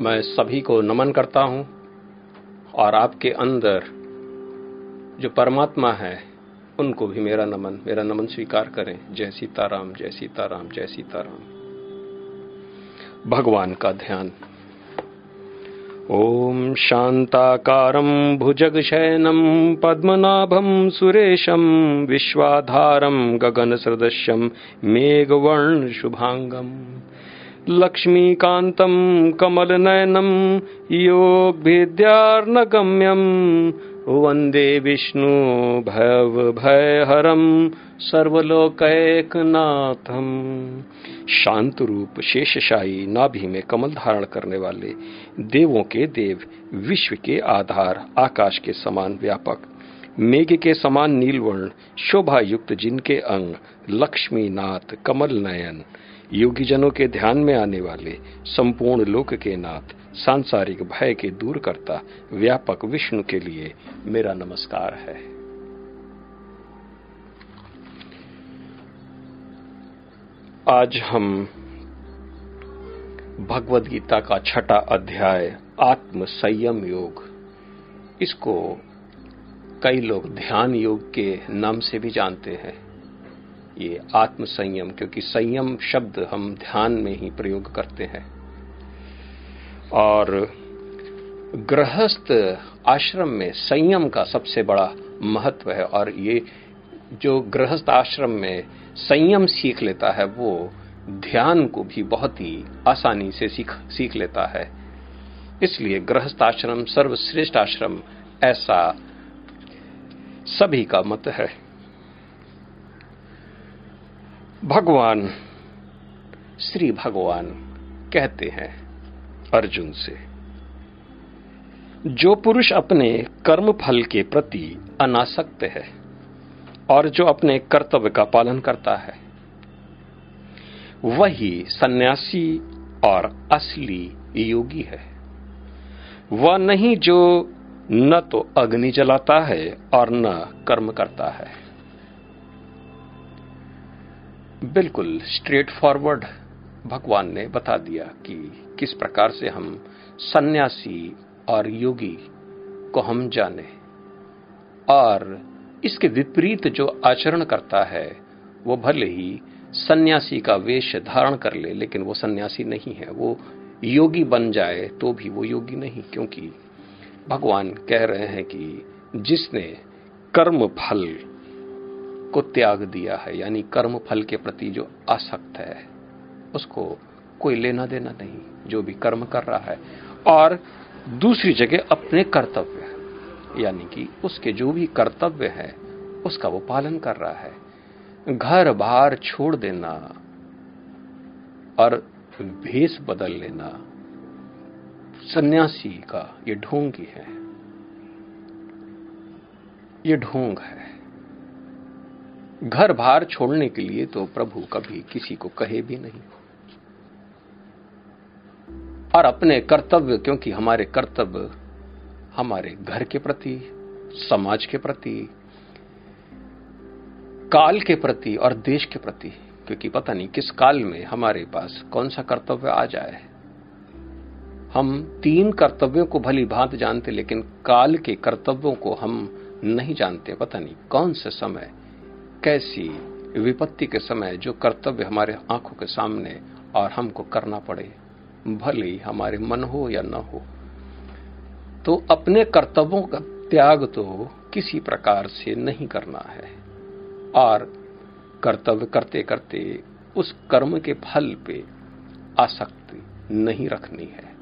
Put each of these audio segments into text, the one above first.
मैं सभी को नमन करता हूँ और आपके अंदर जो परमात्मा है, उनको भी मेरा नमन मेरा नमन स्वीकार करें। जय सीताराम जय सीताराम जय सीताराम। भगवान का ध्यान। ॐ शान्ताकारं भुजगशयनं, पद्मनाभं सुरेशं, विश्वाधारं गगनसदृश्यं मेघवर्णशुभाङ्गम् लक्ष्मीकान्तं कमलनयनं योगभिद्यार्नगम्यं वंदे विष्णु भयभयहरं सर्वलोकैकनाथम्। शांत रूप शेषशाही नाभि में कमल धारण करने वाले देवों के देव विश्व के आधार आकाश के समान व्यापक, मेघ के समान नीलवर्ण शोभा युक्त जिनके अंग लक्ष्मी नाथ कमल नयन योगी जनों के ध्यान में आने वाले संपूर्ण लोक के नाथ, सांसारिक भय के दूर करता व्यापक विष्णु के लिए मेरा नमस्कार है। आज हम भगवत गीता का छठा अध्याय आत्म संयम योग, इसको कई लोग ध्यान योग के नाम से भी जानते हैं। ये आत्म संयम क्योंकि संयम शब्द हम ध्यान में ही प्रयोग करते हैं। और गृहस्थ आश्रम में संयम का सबसे बड़ा महत्व है, और ये जो गृहस्थ आश्रम में संयम सीख लेता है, वो ध्यान को भी बहुत ही आसानी से सीख सीख लेता है। इसलिए गृहस्थ आश्रम, सर्वश्रेष्ठ आश्रम ऐसा सभी का मत है। भगवान, श्री भगवान कहते हैं अर्जुन से, जो पुरुष अपने कर्म फल के प्रति अनासक्त है और जो अपने कर्तव्य का पालन करता है, वही सन्यासी और असली योगी है। वह नहीं जो न तो अग्नि जलाता है और न कर्म करता है। बिल्कुल स्ट्रेट फॉरवर्ड भगवान ने बता दिया कि किस प्रकार से हम सन्यासी और योगी को हम जाने। और इसके विपरीत जो आचरण करता है, वो भले ही सन्यासी का वेश धारण कर ले, लेकिन वो सन्यासी नहीं है। वो योगी बन जाए तो भी वो योगी नहीं, क्योंकि भगवान कह रहे हैं कि जिसने कर्म फल को त्याग दिया है, यानी कर्म फल के प्रति जो आसक्त है, उसको कोई लेना देना नहीं, जो भी कर्म कर रहा है। और दूसरी जगह अपने कर्तव्य, यानी कि उसके जो भी कर्तव्य है, उसका वो पालन कर रहा है। घर बार छोड़ देना और भेष बदल लेना, सन्यासी का ये ढोंग ही है। ये ढोंग है। घर बाहर छोड़ने के लिए तो प्रभु कभी किसी को कहे भी नहीं। और अपने कर्तव्य, क्योंकि हमारे कर्तव्य हमारे घर के प्रति, समाज के प्रति, काल के प्रति और देश के प्रति, क्योंकि पता नहीं किस काल में हमारे पास कौन सा कर्तव्य आ जाए। हम तीन कर्तव्यों को भली भांत जानते, लेकिन काल के कर्तव्यों को हम नहीं जानते, पता नहीं कौन से समय कैसी विपत्ति के समय जो कर्तव्य हमारे आँखों के सामने और हमको करना पड़े, भले ही हमारे मन हो या न हो। तो अपने कर्तव्यों का त्याग तो किसी प्रकार से नहीं करना है। और कर्तव्य करते करते उस कर्म के फल पे आसक्ति नहीं रखनी है।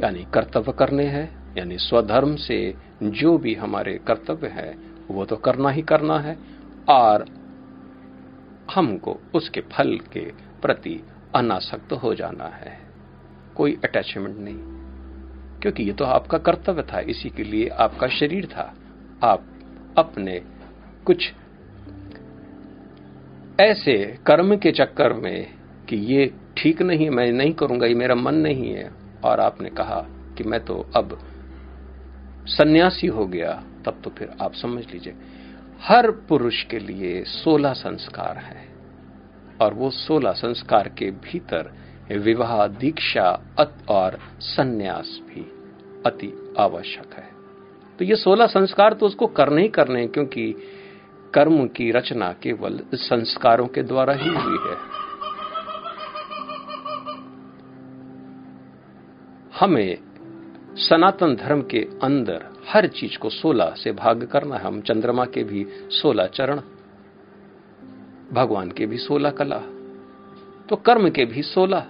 यानी कर्तव्य करने हैं, यानी स्वधर्म से जो भी हमारे कर्तव्य है, वो तो करना ही करना है। और हमको उसके फल के प्रति अनासक्त हो जाना है। कोई अटैचमेंट नहीं। क्योंकि ये तो आपका कर्तव्य था, इसी के लिए आपका शरीर था। आप अपने कुछ ऐसे कर्म के चक्कर में कि ये ठीक नहीं है मैं नहीं करूँगा, ये मेरा मन नहीं है। और आपने कहा कि मैं तो अब सन्यासी हो गया, तब तो फिर आप समझ लीजिए। हर पुरुष के लिए सोलह संस्कार है और वो सोलह संस्कार के भीतर विवाह, दीक्षा और सन्यास भी अति आवश्यक है। तो ये सोलह संस्कार तो उसको करने ही करने हैं, क्योंकि कर्म की रचना केवल संस्कारों के द्वारा ही हुई है। हमें सनातन धर्म के अंदर हर चीज़ को सोलह से भाग करना है। हम चंद्रमा के भी सोलह चरण, भगवान के भी सोलह कला तो कर्म के भी सोलह।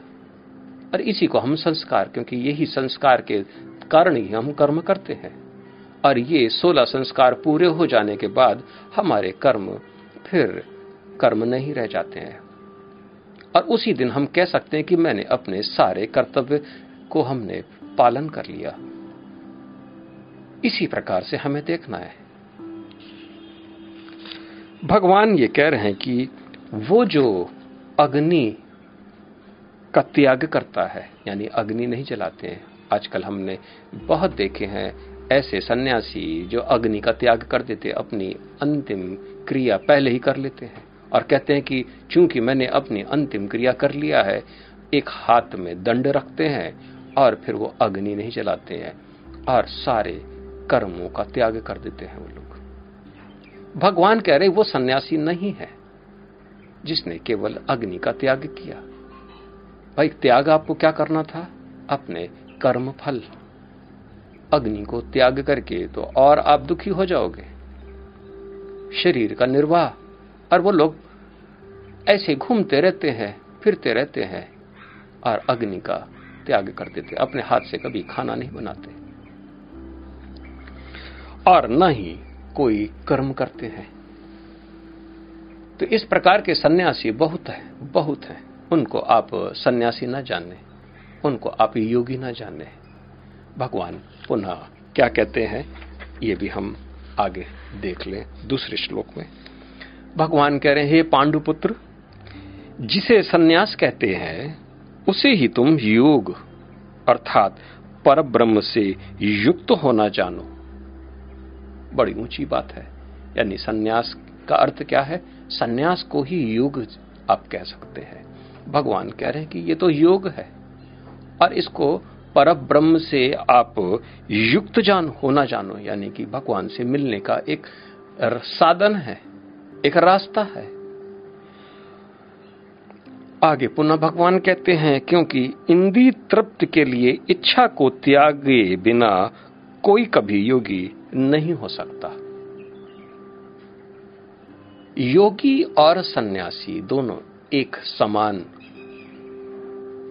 और इसी को हम संस्कार, क्योंकि यही संस्कार के कारण ही हम कर्म करते हैं। और ये सोलह संस्कार पूरे हो जाने के बाद हमारे कर्म फिर कर्म नहीं रह जाते हैं। और उसी दिन हम कह सकते हैं कि मैंने अपने सारे कर्तव्य को हमने पालन कर लिया। इसी प्रकार से हमें देखना है। भगवान ये कह रहे हैं कि वो जो अग्नि का त्याग करता है, यानी अग्नि नहीं जलाते हैं, आजकल हमने बहुत देखे हैं ऐसे सन्यासी जो अग्नि का त्याग कर देते अपनी अंतिम क्रिया पहले ही कर लेते हैं और कहते हैं कि चूँकि मैंने अपनी अंतिम क्रिया कर लिया है, एक हाथ में दंड रखते हैं और फिर वो अग्नि नहीं जलाते हैं और सारे कर्मों का त्याग कर देते हैं वो लोग। भगवान कह रहे वो सन्यासी नहीं है जिसने केवल अग्नि का त्याग किया। भाई, त्याग आपको क्या करना था? अपने कर्म फल। अग्नि को त्याग करके तो और आप दुखी हो जाओगे। शरीर का निर्वाह। और वो लोग ऐसे घूमते रहते हैं, फिरते रहते हैं और अग्नि का त्याग कर देते अपने हाथ से कभी खाना नहीं बनाते। और न ही कोई कर्म करते हैं। तो इस प्रकार के सन्यासी बहुत है बहुत है। उनको आप सन्यासी न जाने, उनको आप योगी न जाने। भगवान, पुनः क्या कहते हैं, ये भी हम आगे देख लें दूसरे श्लोक में। भगवान कह रहे हैं, हे पांडुपुत्र, जिसे सन्यास कहते हैं, उसे ही तुम योग, अर्थात पर ब्रह्म से युक्त होना जानो। बड़ी ऊँची बात है। यानी सन्यास का अर्थ क्या है? सन्यास को ही योग आप कह सकते हैं। भगवान कह रहे हैं कि ये तो योग है। और इसको पर ब्रह्म से आप युक्त जान, होना जानो, यानी कि भगवान से मिलने का एक साधन है, एक रास्ता है। आगे पुनः भगवान कहते हैं, क्योंकि इंद्री तृप्त के लिए इच्छा को त्यागे बिना कोई कभी योगी नहीं हो सकता। योगी और सन्यासी दोनों एक समान,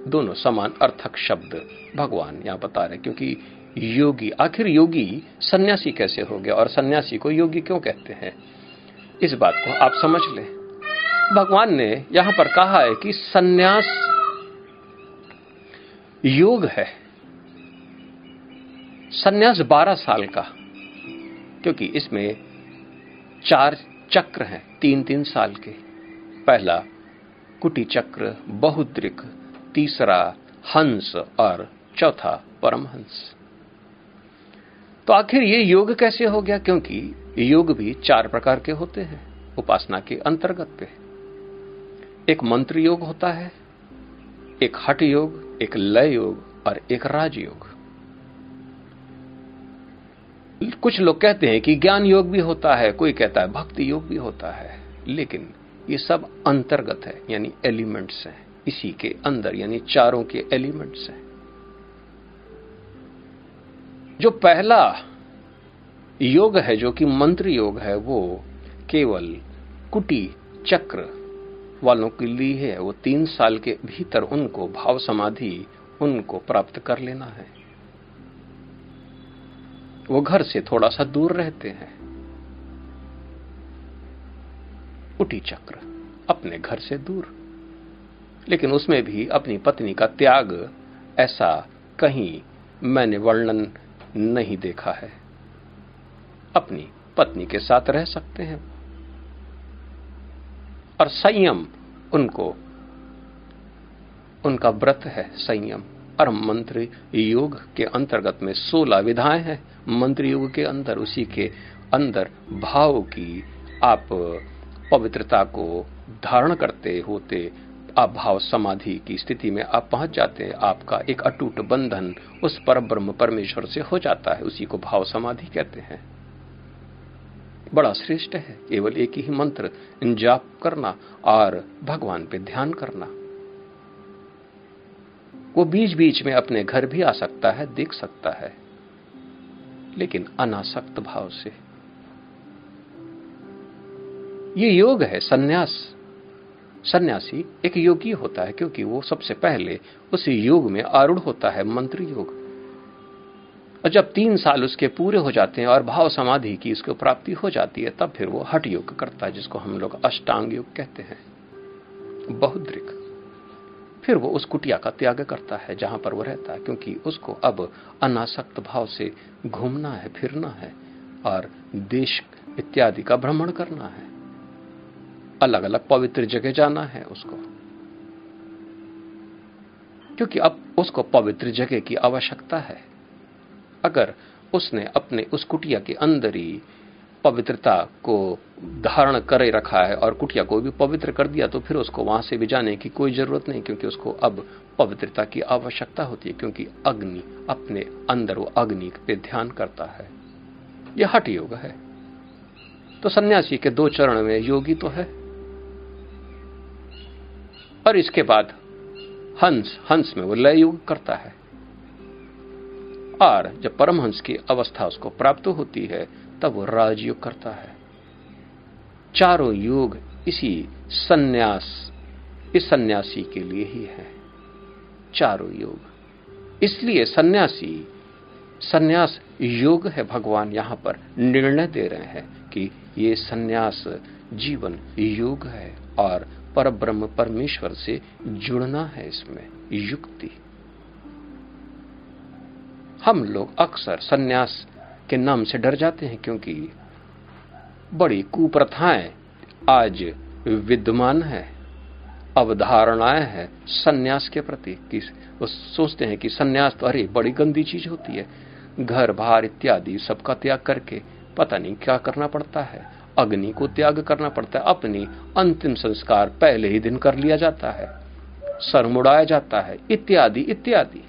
दोनों समान अर्थक शब्द भगवान यहाँ बता रहे क्योंकि योगी, आखिर योगी सन्यासी कैसे हो गया और सन्यासी को योगी क्यों कहते हैं? इस बात को आप समझ लें। भगवान ने यहाँ पर कहा है कि सन्यास योग है। सन्यास 12 साल का क्योंकि इसमें चार चक्र हैं तीन तीन साल के। पहला कुटी चक्र बहुद्रिक, तीसरा, हंस और चौथा, परमहंस। तो आखिर ये योग कैसे हो गया? क्योंकि योग भी चार प्रकार के होते हैं, उपासना के अंतर्गत पे। एक मंत्र योग होता है, एक हट योग, एक लय योग और एक राजयोग कुछ लोग कहते हैं कि ज्ञान योग भी होता है, कोई कहता है भक्ति योग भी होता है, लेकिन ये सब अंतर्गत है, यानी एलिमेंट्स हैं। इसी के अंदर, यानी चारों के एलिमेंट्स हैं। जो पहला योग है, जो कि मंत्र योग है, वो केवल कुटी चक्र वालों के लिए है। वो तीन साल के भीतर उनको भाव समाधि उनको प्राप्त कर लेना है। वो घर से थोड़ा सा दूर रहते हैं। उठी चक्र अपने घर से दूर। लेकिन उसमें भी अपनी पत्नी का त्याग, ऐसा कहीं मैंने वर्णन नहीं देखा है। अपनी पत्नी के साथ रह सकते हैं। और संयम उनको, उनका व्रत है संयम। और मंत्र योग के अंतर्गत में सोलह विधाएँ हैं। मंत्र युग के अंदर, उसी के अंदर भाव की आप पवित्रता को धारण करते होते, आप भाव समाधि की स्थिति में आप पहुँच जाते हैं, आपका एक अटूट बंधन उस पर ब्रह्म परमेश्वर से हो जाता है, उसी को भाव समाधि कहते हैं। बड़ा श्रेष्ठ है, केवल एक ही मंत्र, जाप करना और भगवान पे ध्यान करना। वो बीच बीच में अपने घर भी आ सकता है, देख सकता है। लेकिन अनासक्त भाव से। ये योग है सन्यास। सन्यासी एक योगी होता है क्योंकि वो सबसे पहले उस योग में आरूढ़ होता है, मंत्र योग। और जब तीन साल उसके पूरे हो जाते हैं और भाव समाधि की उसको प्राप्ति हो जाती है, तब फिर वो हट योग करता है, जिसको हम लोग अष्टांग योग कहते हैं। बहुद्रिक। फिर वो उस कुटिया का त्याग करता है, जहाँ पर वो रहता है, क्योंकि उसको अब अनासक्त भाव से घूमना है, फिरना है और देश इत्यादि का भ्रमण करना है। अलग अलग पवित्र जगह जाना है उसको। क्योंकि अब उसको पवित्र जगह की आवश्यकता है। अगर उसने अपने उस कुटिया के अंदर ही पवित्रता को धारण करे रखा है और कुटिया को भी पवित्र कर दिया तो फिर उसको वहाँ से भी जाने की कोई ज़रूरत नहीं, क्योंकि उसको अब पवित्रता की आवश्यकता होती है, क्योंकि अग्नि अपने अंदर, वो अग्नि पे ध्यान करता है। यह हट योग है। तो सन्यासी के दो चरण में योगी तो है। और इसके बाद हंस हंस में वो लय योग करता है। और जब परमहंस की अवस्था उसको प्राप्त होती है तब वो राजयोग करता है। चारों योग इसी सन्यास, इस सन्यासी के लिए ही है। चारों योग। इसलिए सन्यासी, सन्यास योग है भगवान यहाँ पर निर्णय दे रहे हैं कि ये सन्यास जीवन योग है और पर ब्रह्म परमेश्वर से जुड़ना है इसमें युक्ति। हम लोग अक्सर सन्यास के नाम से डर जाते हैं क्योंकि बड़ी कुप्रथाएँ आज विद्यमान है, अवधारणाएँ हैं, सन्यास के प्रति कि वो सोचते हैं कि सन्यास तो अरे बड़ी गंदी चीज़ होती है। घर, बाहर इत्यादि सबका त्याग करके पता नहीं क्या करना पड़ता है। अग्नि को त्याग करना पड़ता है। अपनी अंतिम संस्कार पहले ही दिन कर लिया जाता है। सर मुड़ाया जाता है। इत्यादि इत्यादि।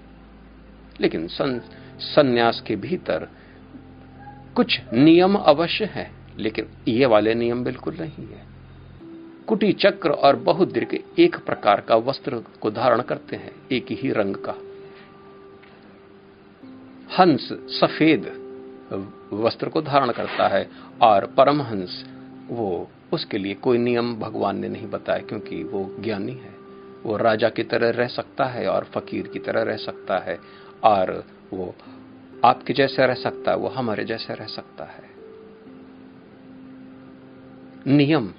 लेकिन सन्यास के भीतर कुछ नियम अवश्य है, लेकिन ये वाले नियम बिल्कुल नहीं है। कुटी चक्र और बहुदीर्घ एक प्रकार का वस्त्र को धारण करते हैं, एक ही रंग का। हंस सफ़ेद वस्त्र को धारण करता है, और परमहंस, वो उसके लिए कोई नियम भगवान ने नहीं बताया, क्योंकि वो ज्ञानी है। वो राजा की तरह रह सकता है और फकीर की तरह रह सकता है, और वो आपके जैसे रह सकता है, वो हमारे जैसे रह सकता है। नियम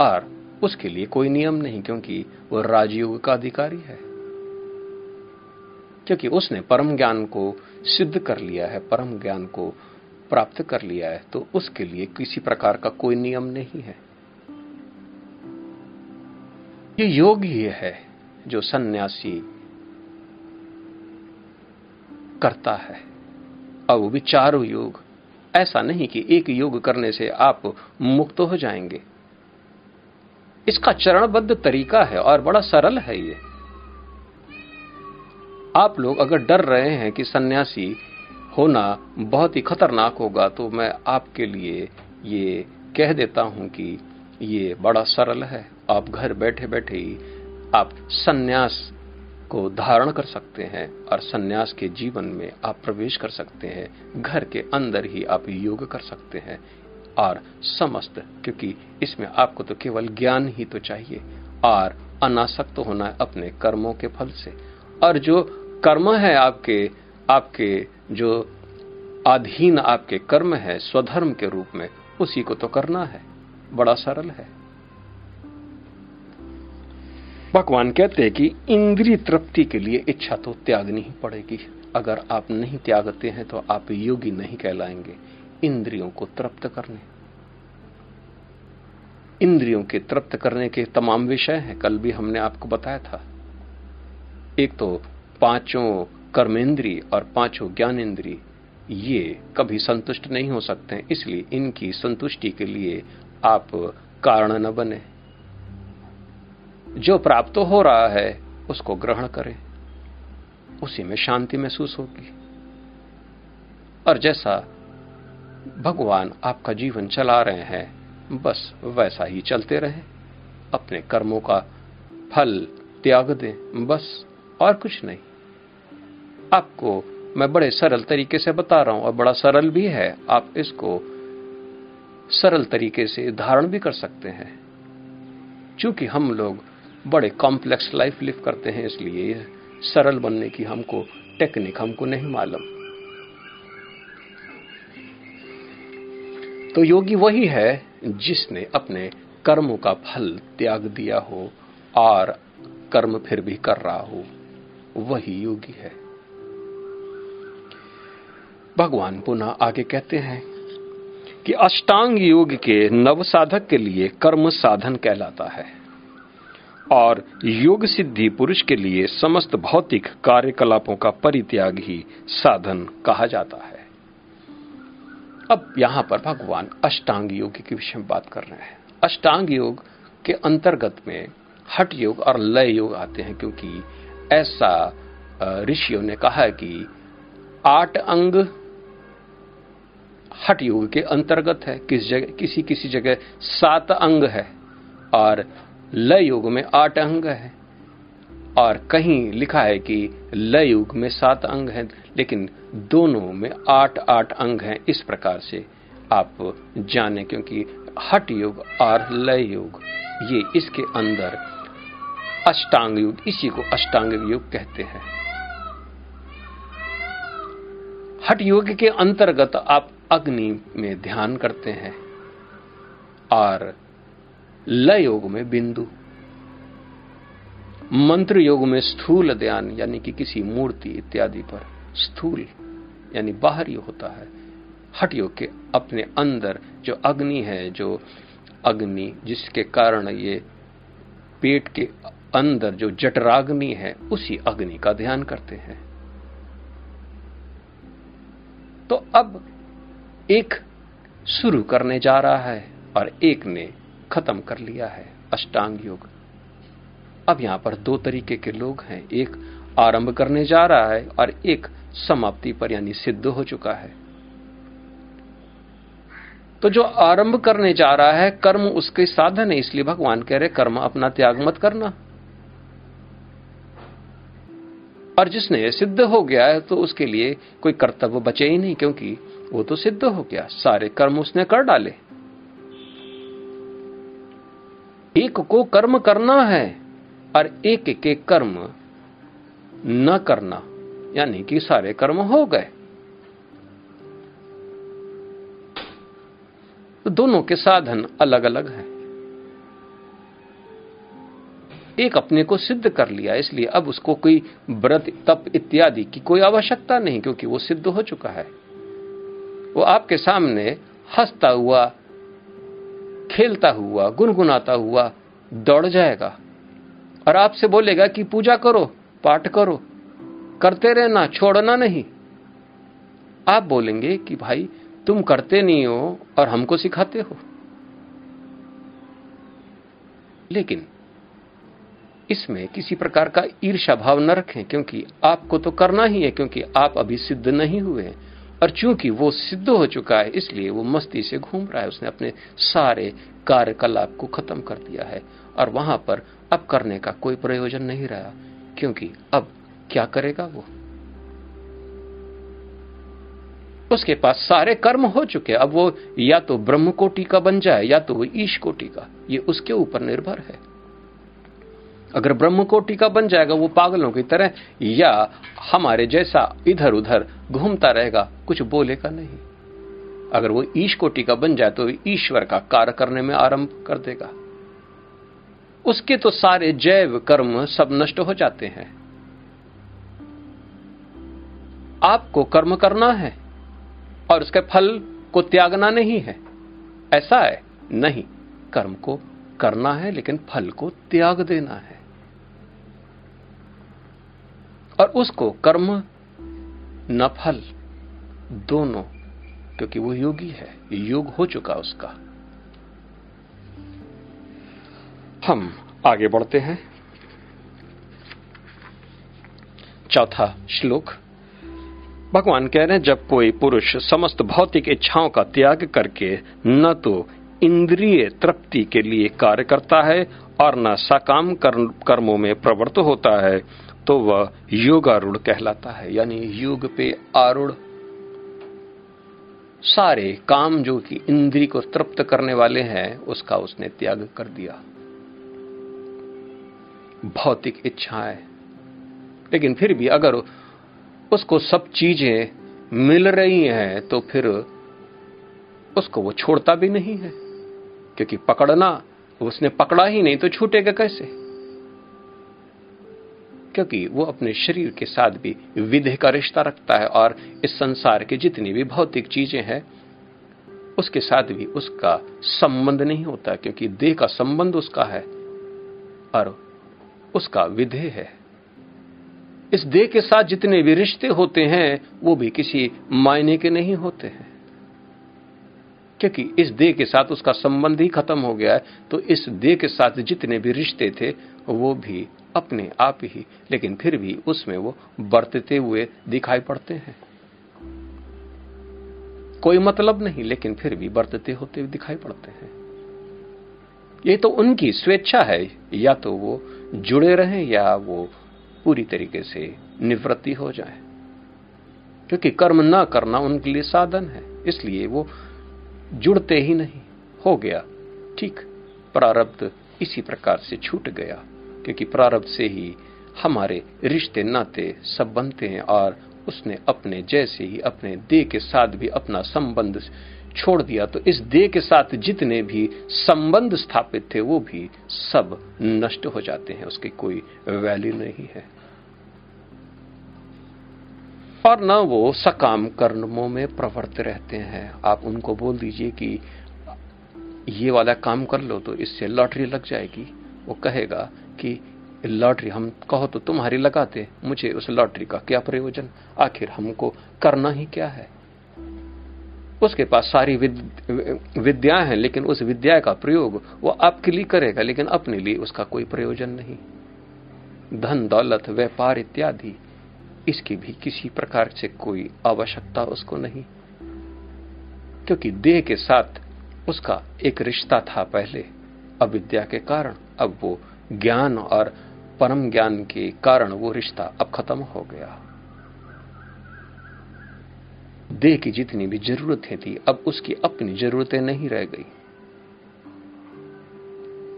और उसके लिए कोई नियम नहीं, क्योंकि वो राजयोग का अधिकारी है। क्योंकि उसने परम ज्ञान को सिद्ध कर लिया है, परम ज्ञान को प्राप्त कर लिया है तो उसके लिए किसी प्रकार का कोई नियम नहीं है। ये योग ही है जो सन्यासी करता है। भी चारों योग। ऐसा नहीं कि एक योग करने से आप मुक्त हो जाएँगे। इसका चरणबद्ध तरीका है और बड़ा सरल है ये। आप लोग अगर डर रहे हैं कि सन्यासी होना बहुत ही खतरनाक होगा तो मैं आपके लिए ये कह देता हूँ कि ये बड़ा सरल है। आप घर बैठे बैठे ही आप सन्यास को धारण कर सकते हैं और सन्यास के जीवन में आप प्रवेश कर सकते हैं, घर के अंदर ही आप योग कर सकते हैं और समस्त, क्योंकि इसमें आपको तो केवल ज्ञान ही तो चाहिए, और अनासक्त होना है अपने कर्मों के फल से। और जो कर्म है आपके आपके जो अधीन आपके कर्म है, स्वधर्म के रूप में, उसी को तो करना है। बड़ा सरल है। भगवान कहते हैं कि इंद्रिय तृप्ति के लिए इच्छा तो त्यागनी ही पड़ेगी। अगर आप नहीं त्यागते हैं तो आप योगी नहीं कहलाएँगे। इंद्रियों को तृप्त करने। इंद्रियों के तृप्त करने के तमाम विषय हैं। कल भी हमने आपको बताया था। एक तो पाँचों कर्मेंद्री और पाँचों ज्ञानेन्द्रीय ये कभी संतुष्ट नहीं हो सकते इसलिए इनकी संतुष्टि के लिए आप कारण न बने। जो प्राप्त हो रहा है, उसको ग्रहण करें। उसी में शांति महसूस होगी। और जैसा भगवान आपका जीवन चला रहे हैं, बस वैसा ही चलते रहे। अपने कर्मों का फल त्याग दें, बस और कुछ नहीं। आपको मैं बड़े सरल तरीके से बता रहा हूँ, और बड़ा सरल भी है। आप इसको सरल तरीके से धारण भी कर सकते हैं। चूँकि हम लोग बड़े कॉम्प्लेक्स लाइफ लिव करते हैं, इसलिए सरल बनने की हमको टेक्निक हमको नहीं मालूम। तो योगी वही है जिसने अपने कर्मों का फल त्याग दिया हो, और कर्म फिर भी कर रहा हो, वही योगी है। भगवान पुनः आगे कहते हैं कि अष्टांग योग के नव साधक के लिए कर्म साधन कहलाता है। और योग सिद्धि पुरुष के लिए समस्त भौतिक कार्यकलापों का परित्याग ही साधन कहा जाता है। अब यहाँ पर भगवान अष्टांग योग के विषय में बात कर रहे हैं। अष्टांग योग के अंतर्गत में हट योग और लय योग आते हैं क्योंकि ऐसा ऋषियों ने कहा है कि आठ अंग हट योग के अंतर्गत है। किस जगह किसी किसी जगह सात अंग है और लय योग में आठ अंग है। और कहीं लिखा है कि लय युग में सात अंग हैं, लेकिन दोनों में आठ आठ अंग हैं। इस प्रकार से आप जाने, क्योंकि हट युग और लय युग, ये इसके अंदर अष्टांग युग, इसी को अष्टांग युग कहते हैं। हट योग के अंतर्गत आप अग्नि में ध्यान करते हैं, और लय योग में बिंदु। मंत्र योग में स्थूल ध्यान, यानी कि किसी मूर्ति इत्यादि पर स्थूल, यानी बाहरी होता है। हट योग के अपने अंदर जो अग्नि है, जो अग्नि जिसके कारण ये पेट के अंदर जो जटराग्नि है, उसी अग्नि का ध्यान करते हैं। तो अब एक शुरू करने जा रहा है, और एक ने खत्म कर लिया है, अष्टांग योग। अब यहाँ पर दो तरीके के लोग हैं। एक आरंभ करने जा रहा है और एक समाप्ति पर यानी सिद्ध हो चुका है। तो जो आरंभ करने जा रहा है, कर्म उसके साधन है, इसलिए भगवान कह रहे कर्म अपना त्याग मत करना। और जिसने सिद्ध हो गया है तो उसके लिए कोई कर्तव्य बचे ही नहीं, क्योंकि वो तो सिद्ध हो गया। सारे कर्म उसने कर डाले। एक को कर्म करना है और एक के कर्म न करना, यानी कि सारे कर्म हो गए। तो दोनों के साधन अलग अलग हैं। एक अपने को सिद्ध कर लिया, इसलिए अब उसको कोई व्रत, तप इत्यादि की कोई आवश्यकता नहीं, क्योंकि वो सिद्ध हो चुका है। वो आपके सामने हंसता हुआ खेलता हुआ, गुनगुनाता हुआ दौड़ जाएगा। और आपसे बोलेगा कि पूजा करो, पाठ करो, करते रहना, छोड़ना नहीं। आप बोलेंगे कि भाई, तुम करते नहीं हो और हमको सिखाते हो। लेकिन इसमें किसी प्रकार का ईर्षा भाव न रखें, क्योंकि आपको तो करना ही है, क्योंकि आप अभी सिद्ध नहीं हुए हैं। और चूँकि वो सिद्ध हो चुका है, इसलिए वो मस्ती से घूम रहा है। उसने अपने सारे कार्यकलाप को खत्म कर दिया है और वहाँ पर अब करने का कोई प्रयोजन नहीं रहा, क्योंकि अब क्या करेगा वो? उसके पास सारे कर्म हो चुके अब वो या तो ब्रह्म कोटि का बन जाए, या तो वो ईश कोटि का। ये उसके ऊपर निर्भर है। अगर ब्रह्म का बन जाएगा, वो पागलों की तरह, या हमारे जैसा इधर उधर घूमता रहेगा, कुछ बोलेगा नहीं। अगर वो ईश को का बन जाए तो ईश्वर का कार्य करने में आरंभ कर देगा। उसके तो सारे जैव कर्म सब नष्ट हो जाते हैं। आपको कर्म करना है, और उसके फल को त्यागना नहीं है। ऐसा है? नहीं। कर्म को करना है, लेकिन फल को त्याग देना है। और उसको कर्म न फल, दोनों, क्योंकि वो योगी है, योग हो चुका उसका। हम आगे बढ़ते हैं। चौथा श्लोक। भगवान कह रहे हैं, जब कोई पुरुष समस्त भौतिक इच्छाओं का त्याग करके न तो इंद्रिय तृप्ति के लिए कार्य करता है और न सकाम कर्मों में प्रवृत्त होता है तो वह योगारूढ़ कहलाता है, यानी योग पे आरूढ़। सारे काम जो कि इंद्री को तृप्त करने वाले हैं, उसका उसने त्याग कर दिया। भौतिक इच्छाएँ लेकिन फिर भी अगर उसको सब चीज़ें मिल रही हैं तो फिर उसको वो छोड़ता भी नहीं है। क्योंकि पकड़ना, उसने पकड़ा ही नहीं तो छूटेगा कैसे? क्योंकि वो अपने शरीर के साथ भी विधि का रिश्ता रखता है और इस संसार की जितनी भी भौतिक चीज़ें हैं, उसके साथ भी उसका संबंध नहीं होता, क्योंकि देह का संबंध उसका है और उसका विधेय है। इस देह के साथ जितने भी रिश्ते होते हैं, वो भी किसी मायने के नहीं होते हैं। क्योंकि इस देह के साथ उसका संबंध ही खत्म हो गया है तो इस देह के साथ जितने भी रिश्ते थे, वो भी अपने आप ही, लेकिन फिर भी उसमें वो बरतते हुए दिखाई पड़ते हैं। कोई मतलब नहीं, लेकिन फिर भी बरतते होते हुए दिखाई पड़ते हैं। ये तो उनकी स्वेच्छा है, या तो वो जुड़े रहें, या वो पूरी तरीके से निवृत्ति हो जाए। क्योंकि कर्म ना करना उनके लिए साधन है, इसलिए वो जुड़ते ही नहीं। हो गया, ठीक, प्रारब्ध इसी प्रकार से छूट गया। क्योंकि प्रारब्ध से ही हमारे रिश्ते, नाते सब बनते हैं और उसने अपने जैसे ही अपने देह के साथ भी अपना संबंध छोड़ दिया। तो इस देह के साथ जितने भी संबंध स्थापित थे, वो भी सब नष्ट हो जाते हैं, उसकी कोई वैल्यू नहीं है। और न वो सकाम कर्मों में प्रवृत्त रहते हैं। आप उनको बोल दीजिए कि ये वाला काम कर लो तो इससे लॉटरी लग जाएगी। वो कहेगा कि लॉटरी हम कहो तो तुम्हारी लगाते मुझे उस लॉटरी का क्या प्रयोजन? आखिर हमको करना ही क्या है? उसके पास सारी विद, विद्या है लेकिन उस विद्या का प्रयोग वो आपके लिए करेगा लेकिन अपने लिए उसका कोई प्रयोजन नहीं। धन दौलत व्यापार इत्यादि इसकी भी किसी प्रकार से कोई आवश्यकता उसको नहीं। क्योंकि देह के साथ उसका एक रिश्ता था पहले अविद्या के कारण अब वो ज्ञान और परम ज्ञान के कारण वो रिश्ता अब खत्म हो गया। देह की जितनी भी जरूरतें थी, अब उसकी अपनी जरूरतें नहीं रह गई।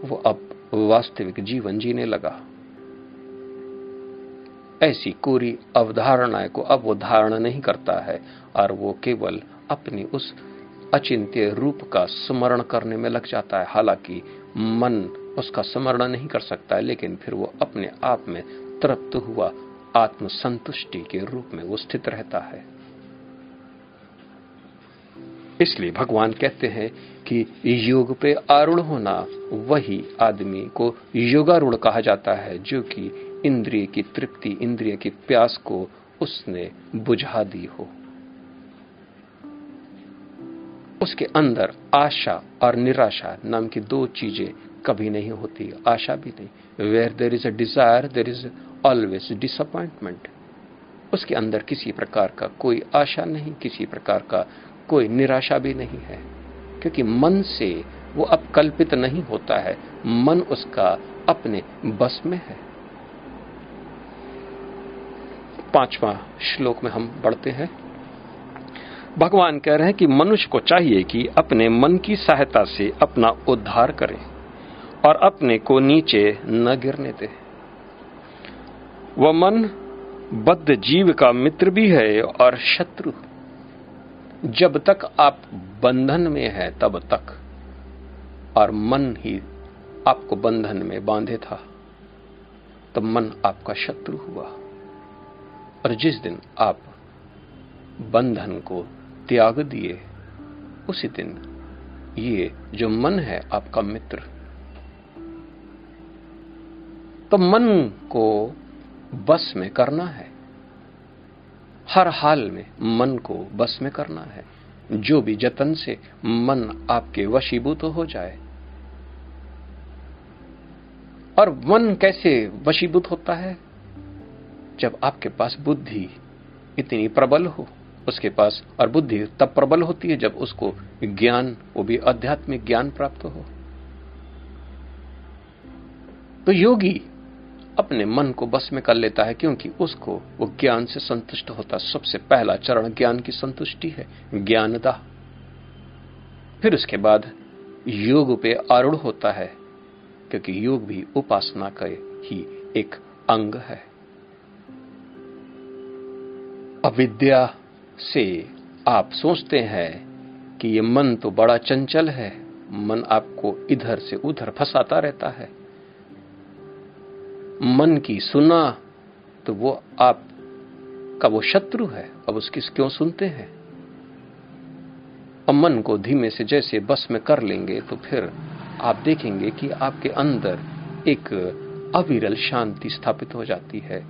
वो अब वास्तविक जीवन जीने लगा। ऐसी कोरी अवधारणाएँ को अब वो धारण नहीं करता है और वो केवल अपनी उस अचिंत्य रूप का स्मरण करने में लग जाता है। हालाँकि मन उसका स्मरण नहीं कर सकता है लेकिन फिर वो अपने आप में तृप्त हुआ आत्म संतुष्टि के रूप में वो स्थित रहता है। इसलिए भगवान कहते हैं कि योग पे आरूढ़ होना, वही आदमी को योगारूढ़ कहा जाता है, जो कि इंद्रिय की तृप्ति, इंद्रिय की प्यास को उसने बुझा दी हो। उसके अंदर आशा और निराशा नाम की दो चीज़ें कभी नहीं होती, आशा भी नहीं। Where there is a desire there is always disappointment उसके अंदर किसी प्रकार का कोई आशा नहीं, किसी प्रकार का कोई निराशा भी नहीं है। क्योंकि मन से वो अब कल्पित नहीं होता है, मन उसका अपने बस में है। पांचवा श्लोक में हम बढ़ते हैं। भगवान कह रहे हैं कि मनुष्य को चाहिए कि अपने मन की सहायता से अपना उद्धार करे। और अपने को नीचे न गिरने दे। वह मन बद्ध जीव का मित्र भी है और शत्रु। जब तक आप बंधन में है, तब तक। और मन ही आपको बंधन में बांधे था, तब मन आपका शत्रु हुआ। और जिस दिन आप बंधन को त्याग दिए, उसी दिन ये जो मन है, आपका मित्र। तो मन को बस में करना है। हर हाल में मन को बस में करना है। जो भी जतन से मन आपके वशीभूत तो हो जाए। और मन कैसे वशीभूत होता है? जब आपके पास बुद्धि इतनी प्रबल हो, उसके पास और बुद्धि तब प्रबल होती है जब उसको ज्ञान, वो भी आध्यात्मिक ज्ञान प्राप्त हो। तो योगी अपने मन को बस में कर लेता है क्योंकि उसको, वो ज्ञान से संतुष्ट होता। सबसे पहला चरण ज्ञान की संतुष्टि है, ज्ञानदा। फिर उसके बाद योग पे आरूढ़ होता है, क्योंकि योग भी उपासना का ही एक अंग है। अविद्या से आप सोचते हैं कि ये मन तो बड़ा चंचल है, मन आपको इधर से उधर फंसाता रहता है। मन की सुना तो वो आप, का वो शत्रु है। अब उसकी क्यों सुनते हैं? अब मन को धीमे से जैसे बस में कर लेंगे तो फिर आप देखेंगे कि आपके अंदर एक अविरल शांति स्थापित हो जाती है।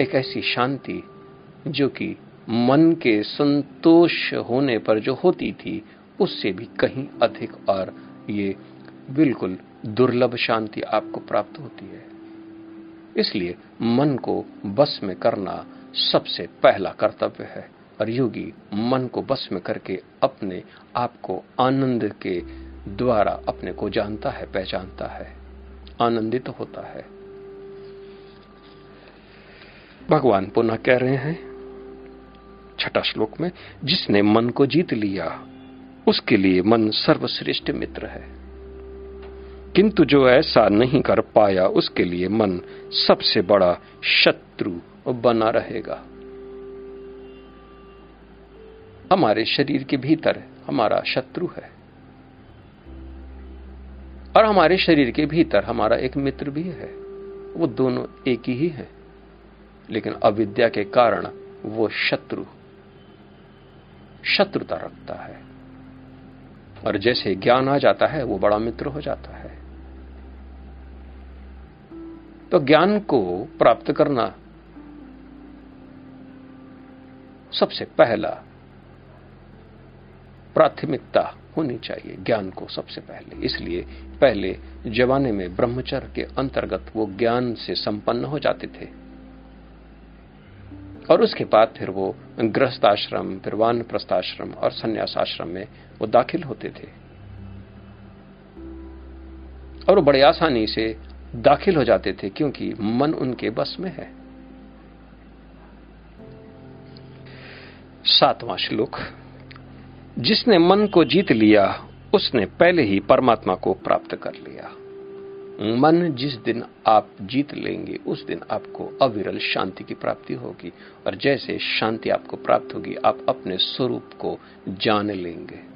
एक ऐसी शांति जो कि मन के संतोष होने पर जो होती थी, उससे भी कहीं अधिक और ये बिल्कुल दुर्लभ शांति आपको प्राप्त होती है। इसलिए मन को बस में करना सबसे पहला कर्तव्य है। और योगी मन को बस में करके अपने आप को आनंद के द्वारा अपने को जानता है, पहचानता है। आनंदित तो होता है। भगवान पुनः कह रहे हैं, छठा श्लोक में, जिसने मन को जीत लिया, उसके लिए मन सर्वश्रेष्ठ मित्र है। किंतु जो ऐसा नहीं कर पाया उसके लिए मन सबसे बड़ा शत्रु बना रहेगा। हमारे शरीर के भीतर हमारा शत्रु है। और हमारे शरीर के भीतर हमारा एक मित्र भी है। वो दोनों एक ही है। लेकिन अविद्या के कारण वो शत्रु, शत्रुता रखता है। और जैसे ज्ञान आ जाता है, वो बड़ा मित्र हो जाता है। तो ज्ञान को प्राप्त करना सबसे पहला प्राथमिकता होनी चाहिए, ज्ञान को सबसे पहले। इसलिए पहले जमाने में ब्रह्मचर्य के अंतर्गत वो ज्ञान से संपन्न हो जाते थे। और उसके बाद फिर वो गृहस्थ आश्रम फिर वान प्रस्थाश्रम और संन्यास आश्रम में वो दाखिल होते थे। और वो बड़े आसानी से दाखिल हो जाते थे क्योंकि मन उनके बस में है। सातवां श्लोक। जिसने मन को जीत लिया, उसने पहले ही परमात्मा को प्राप्त कर लिया। मन जिस दिन आप जीत लेंगे, उस दिन आपको अविरल शांति की प्राप्ति होगी। और जैसे शांति आपको प्राप्त होगी, आप अपने स्वरूप को जान लेंगे।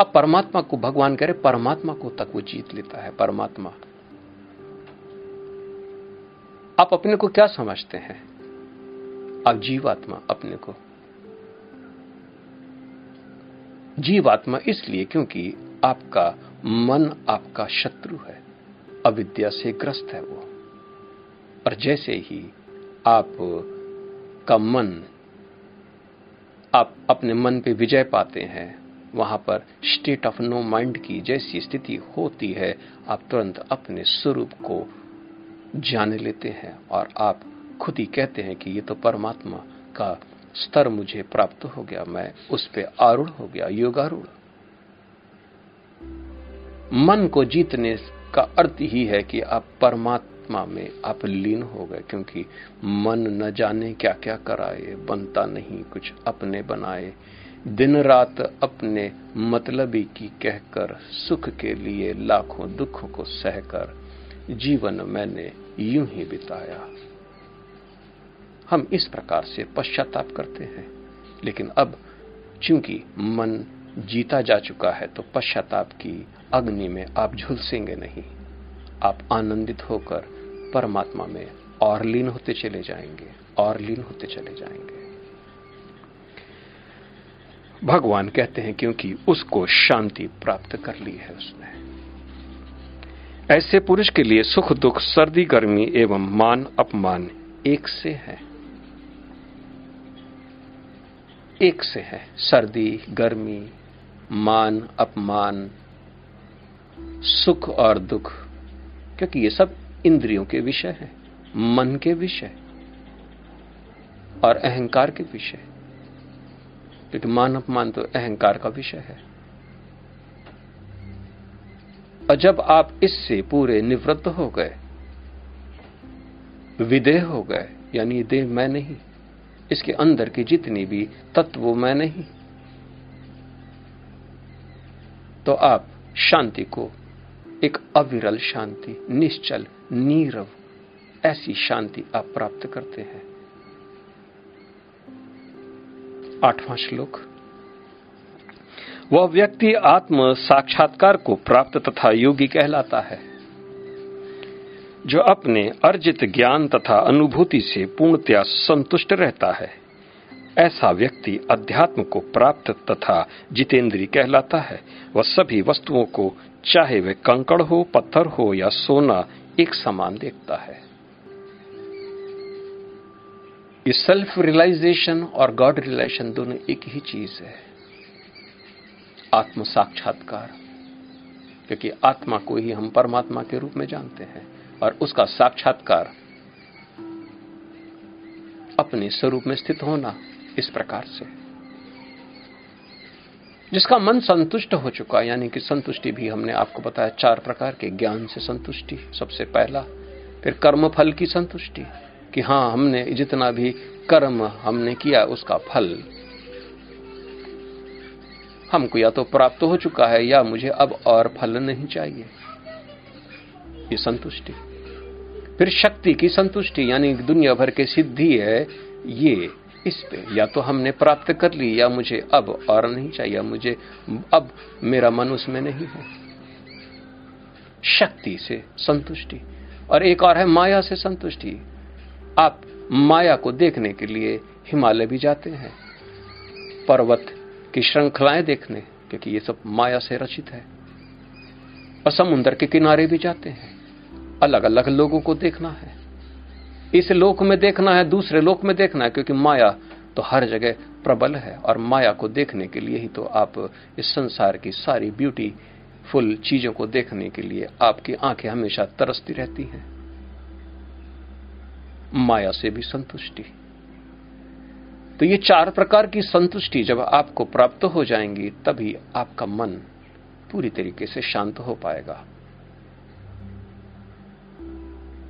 अब परमात्मा को भगवान कह रहे परमात्मा को तक वो जीत लेता है, परमात्मा। आप अपने को क्या समझते हैं? आप जीवात्मा अपने को। जीवात्मा इसलिए क्योंकि आपका मन आपका शत्रु है, अविद्या से ग्रस्त है वो। और जैसे ही आप का मन, आप अपने मन पे विजय पाते हैं वहाँ पर स्टेट ऑफ़ नो माइंड की जैसी स्थिति होती है, आप तुरंत अपने स्वरूप को जान लेते हैं और आप खुद ही कहते हैं कि ये तो परमात्मा का स्तर मुझे प्राप्त हो गया, मैं उस पर आरूढ़ हो गया, योगारूढ़। मन को जीतने का अर्थ ही है कि आप परमात्मा में आप लीन हो गए, क्योंकि मन न जाने क्या क्या कराए, बनता नहीं, कुछ अपने बनाए। दिन रात अपने मतलबी की कहकर, सुख के लिए लाखों दुखों को सहकर, जीवन मैंने यूँ ही बिताया। हम इस प्रकार से पश्चाताप करते हैं। लेकिन अब, चूँकि मन जीता जा चुका है तो पश्चाताप की अग्नि में आप झुलसेंगे नहीं। आप आनंदित होकर परमात्मा में और लीन होते चले जाएँगे, और लीन होते चले जाएँगे। भगवान कहते हैं क्योंकि उसको शांति प्राप्त कर ली है उसने। ऐसे पुरुष के लिए सुख, दुख, सर्दी, गर्मी एवं मान, अपमान एक से है। एक से है। सर्दी, गर्मी, मान, अपमान, सुख और दुख, क्योंकि ये सब इंद्रियों के विषय हैं, मन के विषय और अहंकार के विषय। क्योंकि मान अपमान तो अहंकार का विषय है। और जब आप इससे पूरे निवृत्त हो गए, विदेह हो गए, यानी देह मैं नहीं, इसके अंदर की जितनी भी तत्व मैं नहीं तो आप शांति को, एक अविरल शांति, निश्चल, नीरव, ऐसी शांति आप प्राप्त करते हैं। आठवां श्लोक। वह व्यक्ति आत्म साक्षात्कार को प्राप्त तथा योगी कहलाता है, जो अपने अर्जित ज्ञान तथा अनुभूति से पूर्णतया संतुष्ट रहता है। ऐसा व्यक्ति अध्यात्म को प्राप्त तथा जितेंद्री कहलाता है। वह सभी वस्तुओं को, चाहे वे कंकड़ हो, पत्थर हो या सोना, एक समान देखता है। ये सेल्फ रियलाइजेशन और गॉड रियलाइजेशन दोनों एक ही चीज़ है। आत्म साक्षात्कार। क्योंकि आत्मा को ही हम परमात्मा के रूप में जानते हैं और उसका साक्षात्कार अपने स्वरूप में स्थित होना इस प्रकार से। जिसका मन संतुष्ट हो चुका, यानी कि संतुष्टि भी हमने आपको बताया, चार प्रकार के ज्ञान से संतुष्टि सबसे पहला, फिर कर्म फल की संतुष्टि कि हाँ, हमने जितना भी कर्म हमने किया, उसका फल हमको या तो प्राप्त हो चुका है या मुझे अब और फल नहीं चाहिए। ये संतुष्टि। फिर शक्ति की संतुष्टि, यानी दुनिया भर के सिद्धि है, ये इस पे। या तो हमने प्राप्त कर ली, या मुझे अब और नहीं चाहिए मुझे अब मेरा मन उसमें नहीं है। शक्ति से संतुष्टि। और एक और है माया से संतुष्टि। आप माया को देखने के लिए हिमालय भी जाते हैं। पर्वत की श्रृंखलाएँ देखने, क्योंकि ये सब माया से रचित है। और समुद्र के किनारे भी जाते हैं। अलग अलग लोगों को देखना है। इस लोक में देखना है, दूसरे लोक में देखना है, क्योंकि माया तो हर जगह प्रबल है। और माया को देखने के लिए ही तो आप इस संसार की सारी ब्यूटी फुल चीज़ों को देखने के लिए आपकी आँखें हमेशा तरसती रहती हैं। माया से भी संतुष्टि। तो ये चार प्रकार की संतुष्टि जब आपको प्राप्त हो जाएँगी, तभी आपका मन पूरी तरीके से शांत हो पाएगा।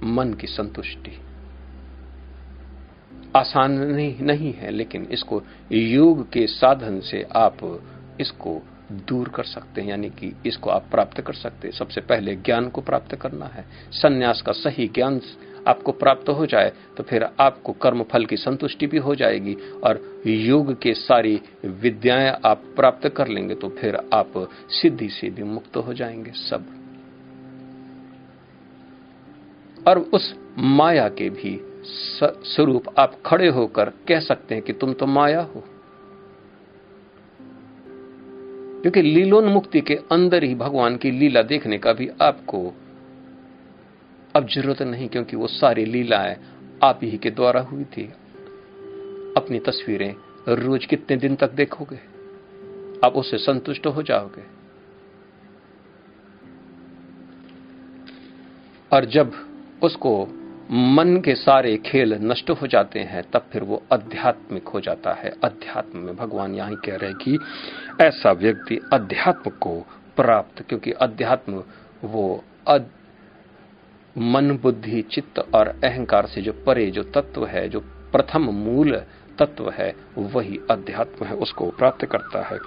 मन की संतुष्टि। आसान नहीं नहीं है, लेकिन इसको योग के साधन से आप इसको दूर कर सकते हैं, यानी कि इसको आप प्राप्त कर सकते हैं। सबसे पहले ज्ञान को प्राप्त करना है। सन्यास का सही ज्ञान आपको प्राप्त हो जाए तो फिर आपको कर्म फल की संतुष्टि भी हो जाएगी और योग के सारी विद्याएँ आप प्राप्त कर लेंगे तो फिर आप सिद्धि से भी मुक्त हो जाएँगे सब। और उस माया के भी स्वरूप आप खड़े होकर कह सकते हैं कि तुम तो माया हो। क्योंकि लीलोन्मुक्ति के अंदर ही भगवान की लीला देखने का भी आपको अब ज़रूरत नहीं क्योंकि वो सारी लीलाएँ आप ही के द्वारा हुई थी। अपनी तस्वीरें रोज कितने दिन तक देखोगे? आप उससे संतुष्ट हो जाओगे। और जब उसको मन के सारे खेल नष्ट हो जाते हैं तब फिर वो आध्यात्मिक हो जाता है। अध्यात्म में भगवान यहाँ कह रहे कि ऐसा व्यक्ति अध्यात्म को प्राप्त क्योंकि अध्यात्म वो अद, मन, बुद्धि, चित्त और अहंकार से जो परे जो तत्व है, जो प्रथम मूल तत्व है, वही अध्यात्म है, उसको प्राप्त करता है।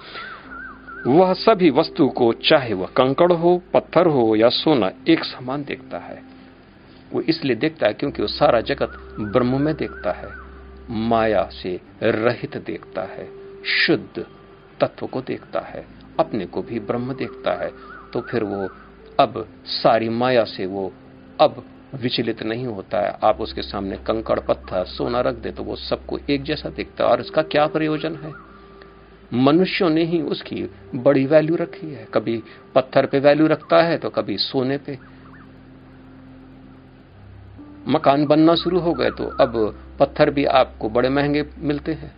वह सभी वस्तु को चाहे वह कंकड़ हो, पत्थर हो या सोना, एक समान देखता है। वो इसलिए देखता है क्योंकि वो सारा जगत ब्रह्म में देखता है, माया से रहित देखता है, शुद्ध तत्व को देखता है, अपने को भी ब्रह्म देखता है। तो फिर वो अब सारी माया से वो अब विचलित नहीं होता है। आप उसके सामने कंकड़ पत्थर, सोना रख दे तो वो सबको एक जैसा दिखता है। और इसका क्या प्रयोजन है? मनुष्यों ने ही उसकी बड़ी वैल्यू रखी है। कभी पत्थर पे वैल्यू रखता है तो कभी सोने पे। मकान बनना शुरू हो गए तो अब पत्थर भी आपको बड़े महँगे मिलते हैं।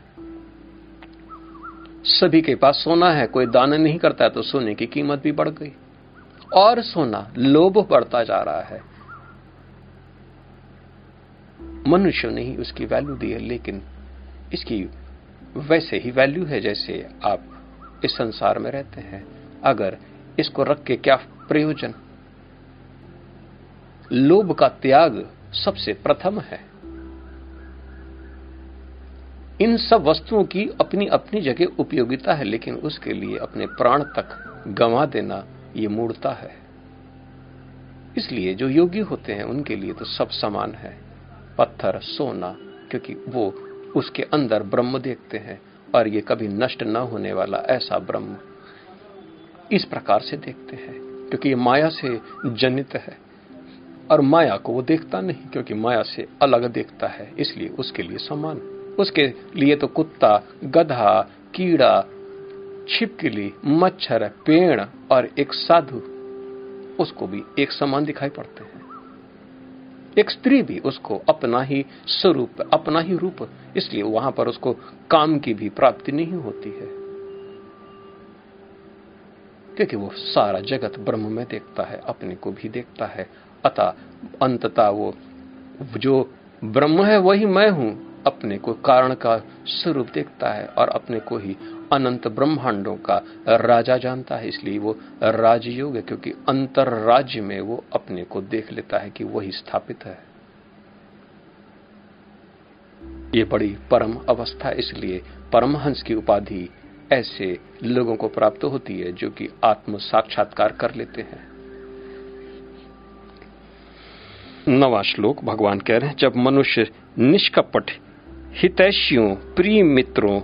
सभी के पास सोना है, कोई दान नहीं करता तो सोने की कीमत भी बढ़ गई। और सोना लोभ बढ़ता जा रहा है। मनुष्य ने ही उसकी वैल्यू दी है, लेकिन इसकी वैसे ही वैल्यू है जैसे आप इस संसार में रहते हैं। अगर इसको रख के क्या प्रयोजन? लोभ का त्याग सबसे प्रथम है। इन सब वस्तुओं की अपनी अपनी जगह उपयोगिता है, लेकिन उसके लिए अपने प्राण तक गंवा देना ये मूर्ता है। इसलिए जो योगी होते हैं, उनके लिए तो सब समान है। पत्थर, सोना, क्योंकि वो उसके अंदर ब्रह्म देखते हैं और ये कभी नष्ट न होने वाला ऐसा ब्रह्म इस प्रकार से देखते हैं, क्योंकि ये माया से जनित है। और माया को वो देखता नहीं, क्योंकि माया से अलग देखता है, इसलिए उसके लिए समान। उसके लिए तो कुत्ता, गधा, कीड़ा, छिपकली, मच्छर, पेड़ और एक साधु, उसको भी एक समान दिखाई पड़ते हैं। एक स्त्री भी उसको अपना ही स्वरूप, अपना ही रूप, इसलिए वहाँ पर उसको काम की भी प्राप्ति नहीं होती है। क्योंकि वो सारा जगत ब्रह्म में देखता है, अपने को भी देखता है। अतः अंततः वो, जो ब्रह्म है, वही मैं हूँ। अपने को कारण का स्वरूप देखता है और अपने को ही अनंत ब्रह्मांडों का राजा जानता है, इसलिए वो राजयोग है, क्योंकि अंतर राज्य में वो अपने को देख लेता है कि वही स्थापित है। ये बड़ी परम अवस्था, इसलिए परमहंस की उपाधि ऐसे लोगों को प्राप्त होती है जो कि आत्म साक्षात्कार कर लेते हैं। नवा श्लोक भगवान कह रहे हैं, जब मनुष्य निष्कपट हितैषियों, प्रिय मित्रों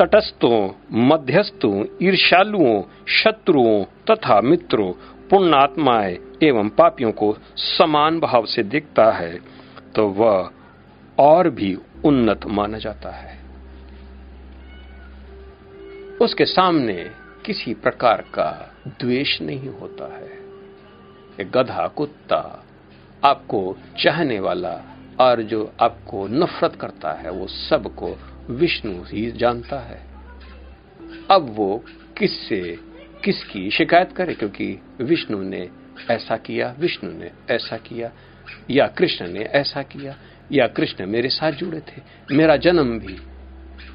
तटस्थों, मध्यस्थों ईर्षालुओं शत्रुओं तथा मित्रों, पुण्यात्माएँ एवं पापियों को समान भाव से दिखता है तो वह और भी उन्नत माना जाता है। उसके सामने किसी प्रकार का द्वेष नहीं होता है। गधा, कुत्ता आपको चाहने वाला और जो आपको नफरत करता है, वो सबको विष्णु ही जानता है। अब वो किससे, किसकी शिकायत करे? क्योंकि विष्णु ने ऐसा किया, विष्णु ने ऐसा किया, या कृष्ण ने ऐसा किया, या कृष्ण मेरे साथ जुड़े थे, मेरा जन्म भी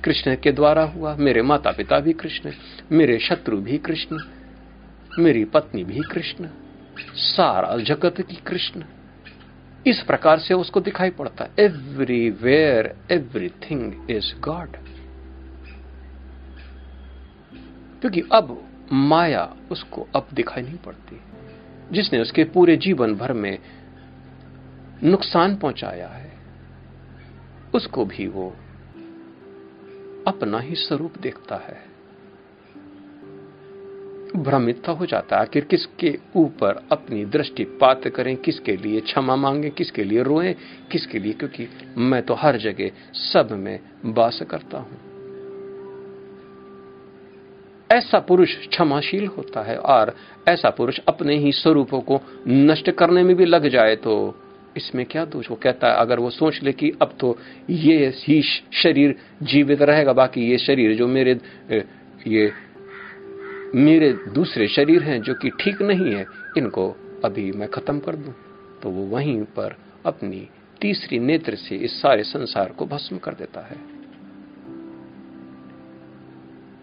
कृष्ण के द्वारा हुआ, मेरे माता पिता भी कृष्ण, मेरे शत्रु भी कृष्ण, मेरी पत्नी भी कृष्ण, सारा जगत की कृष्ण। इस प्रकार से उसको दिखाई पड़ता है। एवरीवेयर एवरीथिंग इज़ गॉड क्योंकि अब माया उसको अब दिखाई नहीं पड़ती। जिसने उसके पूरे जीवन भर में नुकसान पहुँचाया है, उसको भी वो अपना ही स्वरूप देखता है। भ्रमित हो जाता है। आखिर किसके ऊपर अपनी दृष्टि पात करें? किसके लिए क्षमा मांगे? किसके लिए रोए? किसके लिए? क्योंकि मैं तो हर जगह सब में वास करता हूँ। ऐसा पुरुष क्षमाशील होता है और ऐसा पुरुष अपने ही स्वरूपों को नष्ट करने में भी लग जाए तो इसमें क्या दोष? वो कहता है, अगर वो सोच ले कि अब तो ये ही शरीर जीवित रहेगा, बाकी ये शरीर जो मेरे ये मेरे दूसरे शरीर हैं जो कि ठीक नहीं है, इनको अभी मैं खत्म कर दूँ। तो वो वहीं पर अपनी तीसरी नेत्र से इस सारे संसार को भस्म कर देता है।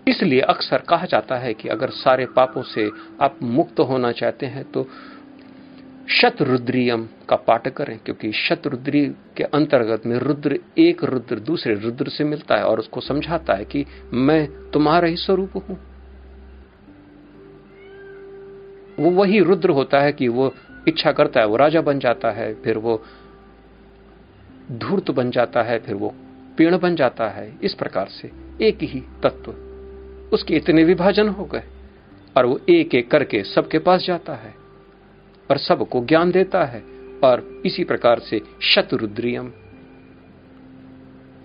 इसलिए अक्सर कहा जाता है कि अगर सारे पापों से आप मुक्त होना चाहते हैं तो शतरुद्रियम का पाठ करें, क्योंकि शतरुद्री के अंतर्गत में रुद्र एक रुद्र दूसरे रुद्र से मिलता है और उसको समझाता है कि मैं तुम्हारा ही स्वरूप हूँ। वो वही रुद्र होता है कि वो इच्छा करता है, वो राजा बन जाता है, फिर वो धूर्त बन जाता है, फिर वो पेड़ बन जाता है, इस प्रकार से एक ही तत्व। उसके इतने विभाजन हो गए और वो एक एक करके सबके पास जाता है और सबको ज्ञान देता है और इसी प्रकार से शतरुद्रियम।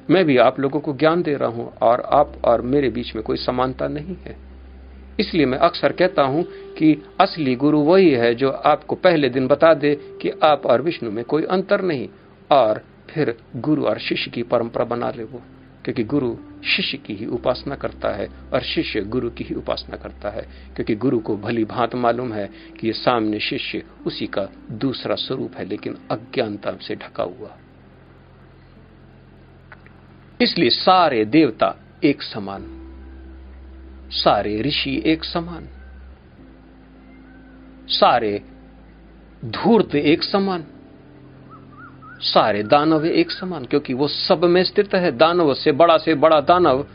मैं भी आप लोगों को ज्ञान दे रहा हूँ और आप और मेरे बीच में कोई समानता नहीं है। इसलिए मैं अक्सर कहता हूँ कि असली गुरु वही है जो आपको पहले दिन बता दे कि आप और विष्णु में कोई अंतर नहीं, और फिर गुरु और शिष्य की परंपरा बना ले वो, क्योंकि गुरु शिष्य की ही उपासना करता है, और शिष्य गुरु की ही उपासना करता है, क्योंकि गुरु को भली भांत मालूम है कि ये सामने शिष्य उसी का दूसरा स्वरूप है, लेकिन अज्ञानता से ढका हुआ। इसलिए सारे देवता एक समान। सारे ऋषि एक समान। सारे धूर्त एक समान। सारे दानव एक समान, क्योंकि वो सब में स्थित है। दानव से बड़ा से बड़ा दानव।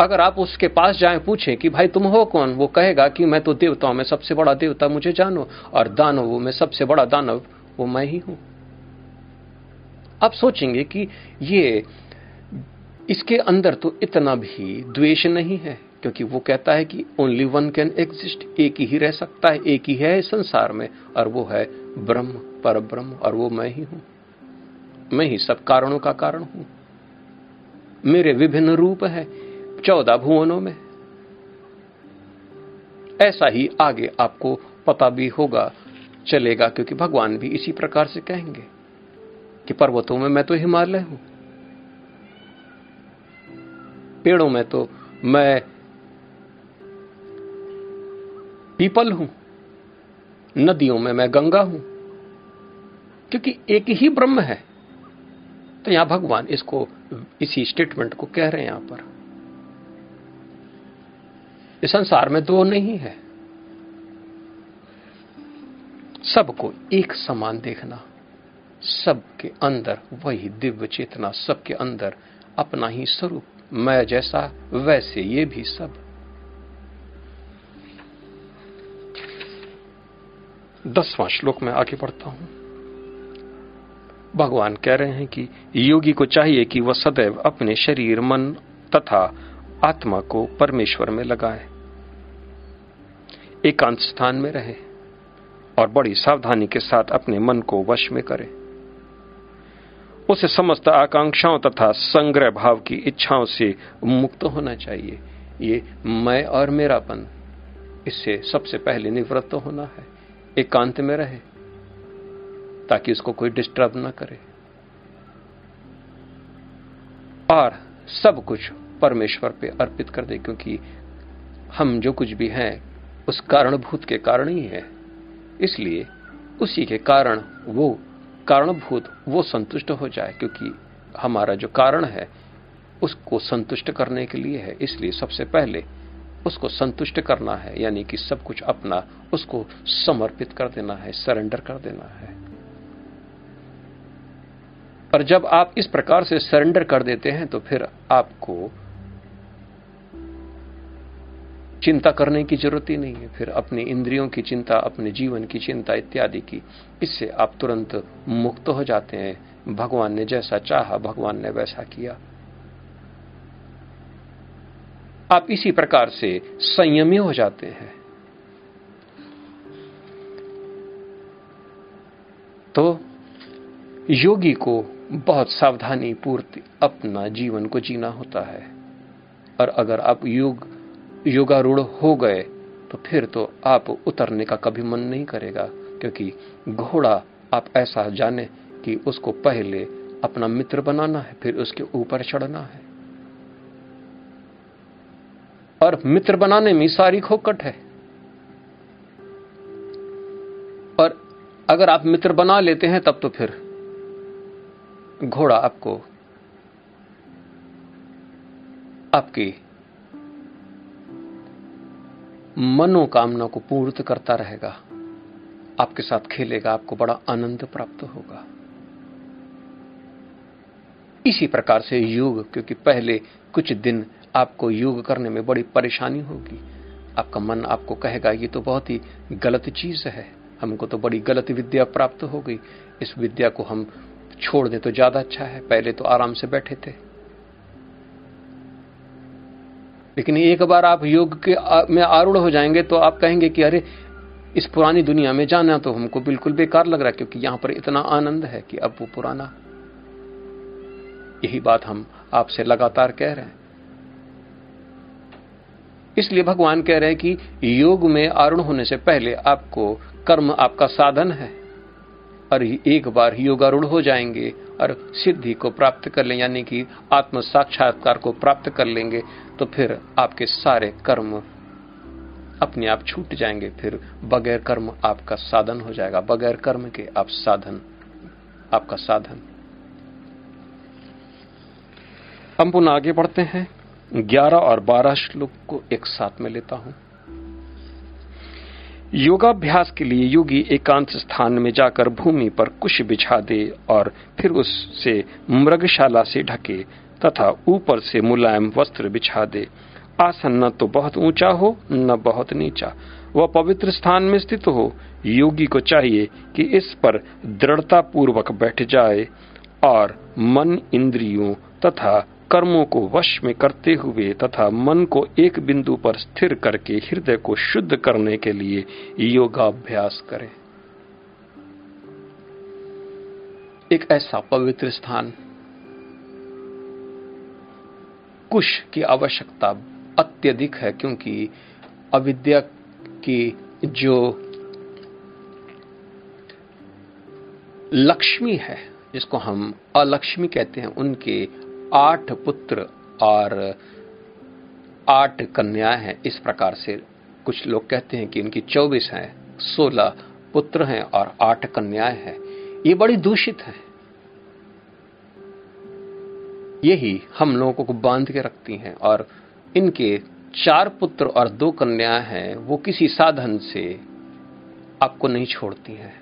अगर आप उसके पास जाए, पूछें कि भाई तुम हो कौन? वो कहेगा कि मैं तो देवताओं में सबसे बड़ा देवता, मुझे जानो। और दानवों में सबसे बड़ा दानव, वो मैं ही हूँ। आप सोचेंगे कि ये इसके अंदर तो इतना भी द्वेष नहीं है, क्योंकि वो कहता है कि ओनली वन कैन एग्जिस्ट एक ही रह सकता है, एक ही है संसार में, और वो है ब्रह्म पर ब्रह्म और वो मैं ही हूँ। मैं ही सब कारणों का कारण हूँ। मेरे विभिन्न रूप है, चौदह भुवनों में। ऐसा ही आगे आपको पता भी होगा, चलेगा, क्योंकि भगवान भी इसी प्रकार से कहेंगे कि पर्वतों में मैं तो हिमालय हूँ। पेड़ों में तो मैं पीपल हूँ, नदियों में मैं गंगा हूँ, क्योंकि एक ही ब्रह्म है। तो यहाँ भगवान इसको, इसी स्टेटमेंट को कह रहे हैं यहाँ पर। इस संसार में दो नहीं है। सबको एक समान देखना, सबके अंदर वही दिव्य चेतना, सबके अंदर अपना ही स्वरूप। मैं जैसा, वैसे ये भी सब। दसवां श्लोक में आगे बढ़ता हूँ। भगवान कह रहे हैं कि योगी को चाहिए कि वह सदैव अपने शरीर, मन तथा आत्मा को परमेश्वर में लगाए। एकांत स्थान में रहे और बड़ी सावधानी के साथ अपने मन को वश में करे। उसे समस्त आकांक्षाओं तथा संग्रह भाव की इच्छाओं से मुक्त होना चाहिए। ये मैं और मेरापन। इससे सबसे पहले निवृत्त होना है। एकांत में रहे, ताकि उसको कोई डिस्टर्ब ना करे। और सब कुछ परमेश्वर पे अर्पित कर दे, क्योंकि हम जो कुछ भी हैं, उस कारणभूत के कारण ही है। इसलिए उसी के कारण वो कारणभूत, वो संतुष्ट हो जाए, क्योंकि हमारा जो कारण है, उसको संतुष्ट करने के लिए है। इसलिए सबसे पहले उसको संतुष्ट करना है, यानी कि सब कुछ अपना, उसको समर्पित कर देना है, सरेंडर कर देना है। और जब आप इस प्रकार से सरेंडर कर देते हैं तो फिर आपको चिंता करने की ज़रूरत ही नहीं है। फिर अपने इंद्रियों की चिंता, अपने जीवन की चिंता इत्यादि की, इससे आप तुरंत मुक्त हो जाते हैं। भगवान ने जैसा चाहा, भगवान ने वैसा किया। आप इसी प्रकार से संयमी हो जाते हैं। तो योगी को बहुत सावधानी पूर्ति अपना जीवन को जीना होता है। और अगर आप योग योगारूढ़ हो गए तो फिर तो आप उतरने का कभी मन नहीं करेगा, क्योंकि घोड़ा आप ऐसा जाने कि उसको पहले अपना मित्र बनाना है, फिर उसके ऊपर चढ़ना है। और मित्र बनाने में सारी खोकट है। और अगर आप मित्र बना लेते हैं, तब तो फिर घोड़ा आपको, आपकी मनोकामना को पूर्त करता रहेगा। आपके साथ खेलेगा, आपको बड़ा आनंद प्राप्त होगा। इसी प्रकार से योग, क्योंकि पहले कुछ दिन आपको योग करने में बड़ी परेशानी होगी। आपका मन आपको कहेगा, ये तो बहुत ही गलत चीज़ है। हमको तो बड़ी गलत विद्या प्राप्त हो गई। इस विद्या को हम छोड़ दें तो ज़्यादा अच्छा है। पहले तो आराम से बैठे थे। लेकिन एक बार आप योग के में आरूढ़ हो जाएँगे तो आप कहेंगे कि अरे, इस पुरानी दुनिया में जाना तो हमको बिल्कुल बेकार लग रहा है, क्योंकि यहाँ पर इतना आनंद है कि अब वो पुराना। यही बात हम आपसे लगातार कह रहे हैं। इसलिए भगवान कह रहे हैं कि योग में आरूढ़ होने से पहले आपको कर्म आपका साधन है। और एक बार योगारूढ़ हो जाएँगे और सिद्धि को प्राप्त कर लें, यानी कि आत्म साक्षात्कार को प्राप्त कर लेंगे तो फिर आपके सारे कर्म अपने आप छूट जाएँगे, फिर बगैर कर्म आपका साधन हो जाएगा। बगैर कर्म के आप साधन, आपका साधन। हम पुनः आगे बढ़ते हैं। ग्यारह और बारह श्लोक को एक साथ में लेता हूँ। योगाभ्यास के लिए योगी एकांत स्थान में जाकर भूमि पर कुश बिछा दे और फिर उससे मृगशाला से ढके तथा ऊपर से मुलायम वस्त्र बिछा दे। आसन न तो बहुत ऊँचा हो, न बहुत नीचा। वह पवित्र स्थान में स्थित हो। योगी को चाहिए कि इस पर दृढ़ता पूर्वक बैठ जाए और मन इंद्रियों तथा कर्मों को वश में करते हुए तथा मन को एक बिंदु पर स्थिर करके हृदय को शुद्ध करने के लिए योगाभ्यास करें। एक ऐसा पवित्र स्थान, कुश की आवश्यकता अत्यधिक है क्योंकि अविद्या की जो लक्ष्मी है, जिसको हम अलक्ष्मी कहते हैं, उनके आठ पुत्र और आठ कन्या हैं। इस प्रकार से कुछ लोग कहते हैं कि इनकी चौबीस हैं, सोलह पुत्र हैं और आठ कन्याएँ हैं। ये बड़ी दूषित है। यही हम लोगों को बाँध के रखती हैं और इनके चार पुत्र और दो कन्याएँ हैं, वो किसी साधन से आपको नहीं छोड़ती हैं,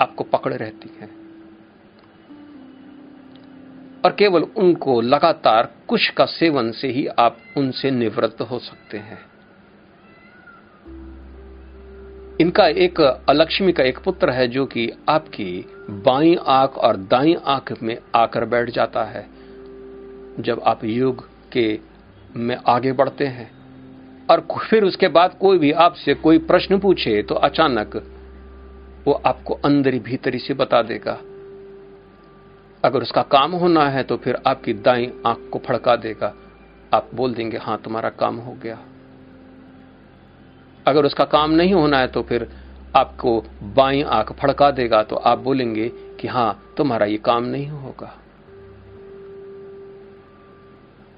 आपको पकड़े रहती हैं। और केवल उनको लगातार कुश का सेवन से ही आप उनसे निवृत्त हो सकते हैं। इनका एक अलक्ष्मी का एक पुत्र है जो कि आपकी बाई आँख और दाई आँख में आकर बैठ जाता है। जब आप योग के में आगे बढ़ते हैं और फिर उसके बाद कोई भी आपसे कोई प्रश्न पूछे तो अचानक वो आपको अंदर भीतरी से बता देगा। अगर उसका काम होना है तो फिर आपकी दाई आँख को फड़का देगा। आप बोल देंगे, हाँ, तुम्हारा काम हो गया। अगर उसका काम नहीं होना है तो फिर आपको बाई आँख फड़का देगा तो आप बोलेंगे कि, हाँ, तुम्हारा ये काम नहीं होगा।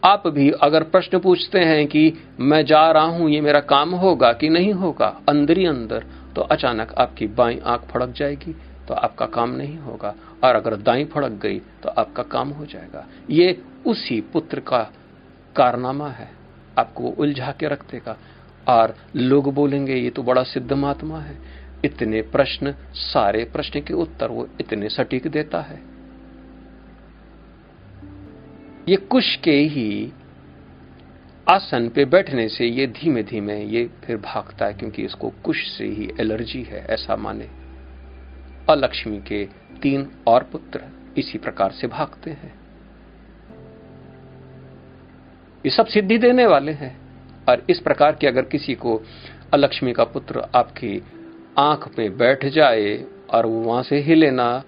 आप भी अगर प्रश्न पूछते हैं कि, मैं जा रहा हूँ, ये मेरा काम होगा कि नहीं होगा? अंदर ही अंदर तो अचानक आपकी बाई आँख फड़क जाएगी तो आपका काम नहीं होगा। और अगर दाई फड़क गई तो आपका काम हो जाएगा। ये उसी पुत्र का कारनामा है। आपको उलझा के रख देगा। और लोग बोलेंगे, ये तो बड़ा सिद्ध महात्मा है। इतने प्रश्न, सारे प्रश्न के उत्तर वो इतने सटीक देता है। ये कुश के ही आसन पे बैठने से ये धीमे धीमे ये फिर भागता है, क्योंकि इसको कुश से ही एलर्जी है, ऐसा माने। अलक्ष्मी के तीन और पुत्र इसी प्रकार से भागते हैं। ये सब सिद्धि देने वाले हैं। और इस प्रकार की अगर किसी को अलक्ष्मी का पुत्र आपकी आँख में बैठ जाए और वो वहाँ से हिले ना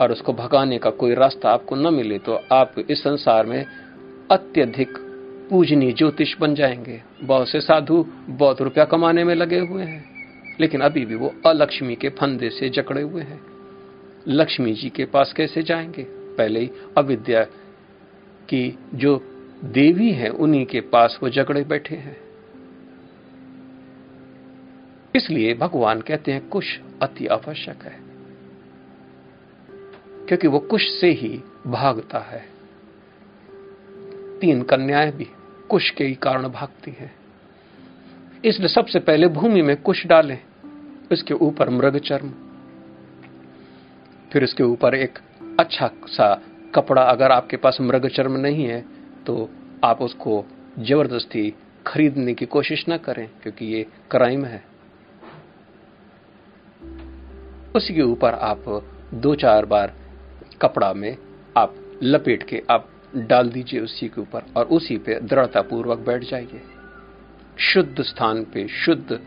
और उसको भगाने का कोई रास्ता आपको न मिले तो आप इस संसार में अत्यधिक पूजनीय ज्योतिष बन जाएँगे। बहुत से साधु बहुत रुपया कमाने में लगे हुए हैं, लेकिन अभी भी वो अलक्ष्मी के फंदे से जकड़े हुए हैं। लक्ष्मी जी के पास कैसे जाएँगे? पहले ही अविद्या की जो देवी है, उन्हीं के पास वो जकड़े बैठे हैं। इसलिए भगवान कहते हैं, कुश अति आवश्यक है। क्योंकि वो कुश से ही भागता है। तीन कन्याएँ भी कुश के ही कारण भागती हैं। इसलिए सबसे पहले भूमि में कुश डालें, उसके ऊपर मृग चर्म फिर उसके ऊपर एक अच्छा सा कपड़ा अगर आपके पास मृग चर्म नहीं है तो आप उसको ज़बरदस्ती खरीदने की कोशिश ना करें, क्योंकि ये क्राइम है। उसी के ऊपर आप दो चार बार कपड़ा में आप लपेट के आप डाल दीजिए उसी के ऊपर और उसी पे दृढ़ता पूर्वक बैठ जाइए। शुद्ध स्थान पे शुद्ध।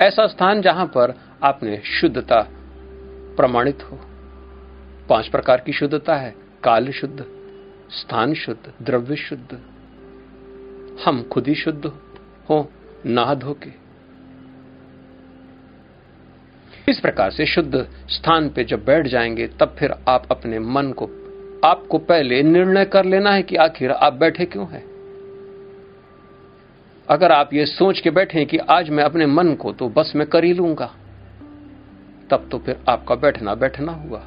ऐसा स्थान जहाँ पर आपने शुद्धता प्रमाणित हो। पाँच प्रकार की शुद्धता है। काल शुद्ध, स्थान शुद्ध, द्रव्य शुद्ध। हम खुद ही शुद्ध हो नहा धोके इस प्रकार से शुद्ध स्थान पे जब बैठ जाएँगे, तब फिर आप अपने मन को, आपको पहले निर्णय कर लेना है कि आखिर आप बैठे क्यों हैं। अगर आप ये सोच के बैठे कि आज मैं अपने मन को तो बस मैं कर ही लूँगा। तब तो फिर आपका बैठना बैठना हुआ।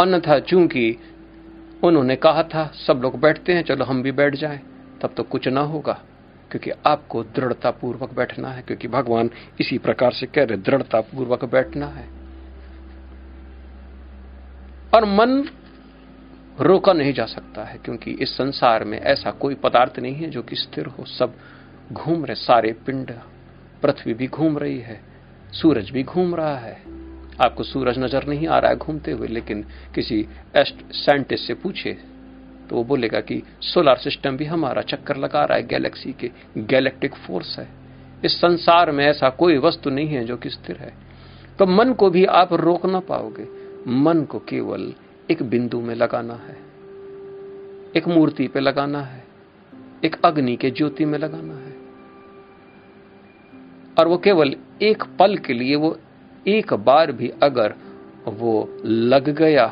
अन्यथा चूँकि उन्होंने कहा था, सब लोग बैठते हैं, चलो हम भी बैठ जाएँ, तब तो कुछ ना होगा, क्योंकि आपको दृढ़ता पूर्वक बैठना है, क्योंकि भगवान इसी प्रकार से कह रहे दृढ़ता पूर्वक बैठना है। और मन रोका नहीं जा सकता है, क्योंकि इस संसार में ऐसा कोई पदार्थ नहीं है जो कि स्थिर हो, सब घूम रहे, सारे पिंड, पृथ्वी भी घूम रही है। सूरज भी घूम रहा है। आपको सूरज नज़र नहीं आ रहा है घूमते हुए, लेकिन किसी एस्ट साइंटिस्ट से पूछे तो वो बोलेगा कि सोलर सिस्टम भी हमारा चक्कर लगा रहा है, गैलेक्सी के गैलेक्टिक फोर्स है। इस संसार में ऐसा कोई वस्तु नहीं है जो कि स्थिर है। तो मन को भी आप रोक ना पाओगे। मन को केवल एक बिंदु में लगाना है, एक मूर्ति पे लगाना है, एक अग्नि के ज्योति में लगाना है। और वो केवल एक पल के लिए, वो एक बार भी अगर वो लग गया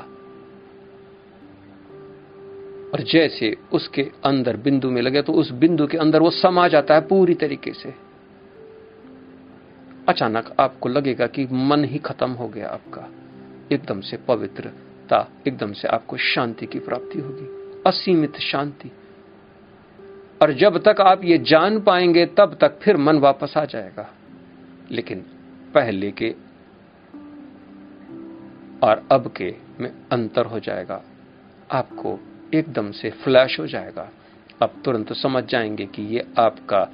और जैसे उसके अंदर बिंदु में लगे तो उस बिंदु के अंदर वो समा जाता है पूरी तरीके से। अचानक आपको लगेगा कि मन ही खत्म हो गया आपका। एकदम से पवित्रता, एकदम से आपको शांति की प्राप्ति होगी, असीमित शांति। और जब तक आप ये जान पाएँगे, तब तक फिर मन वापस आ जाएगा। लेकिन पहले के और अब के में अंतर हो जाएगा। आपको एकदम से फ्लैश हो जाएगा। आप तुरंत समझ जाएँगे कि ये आपका,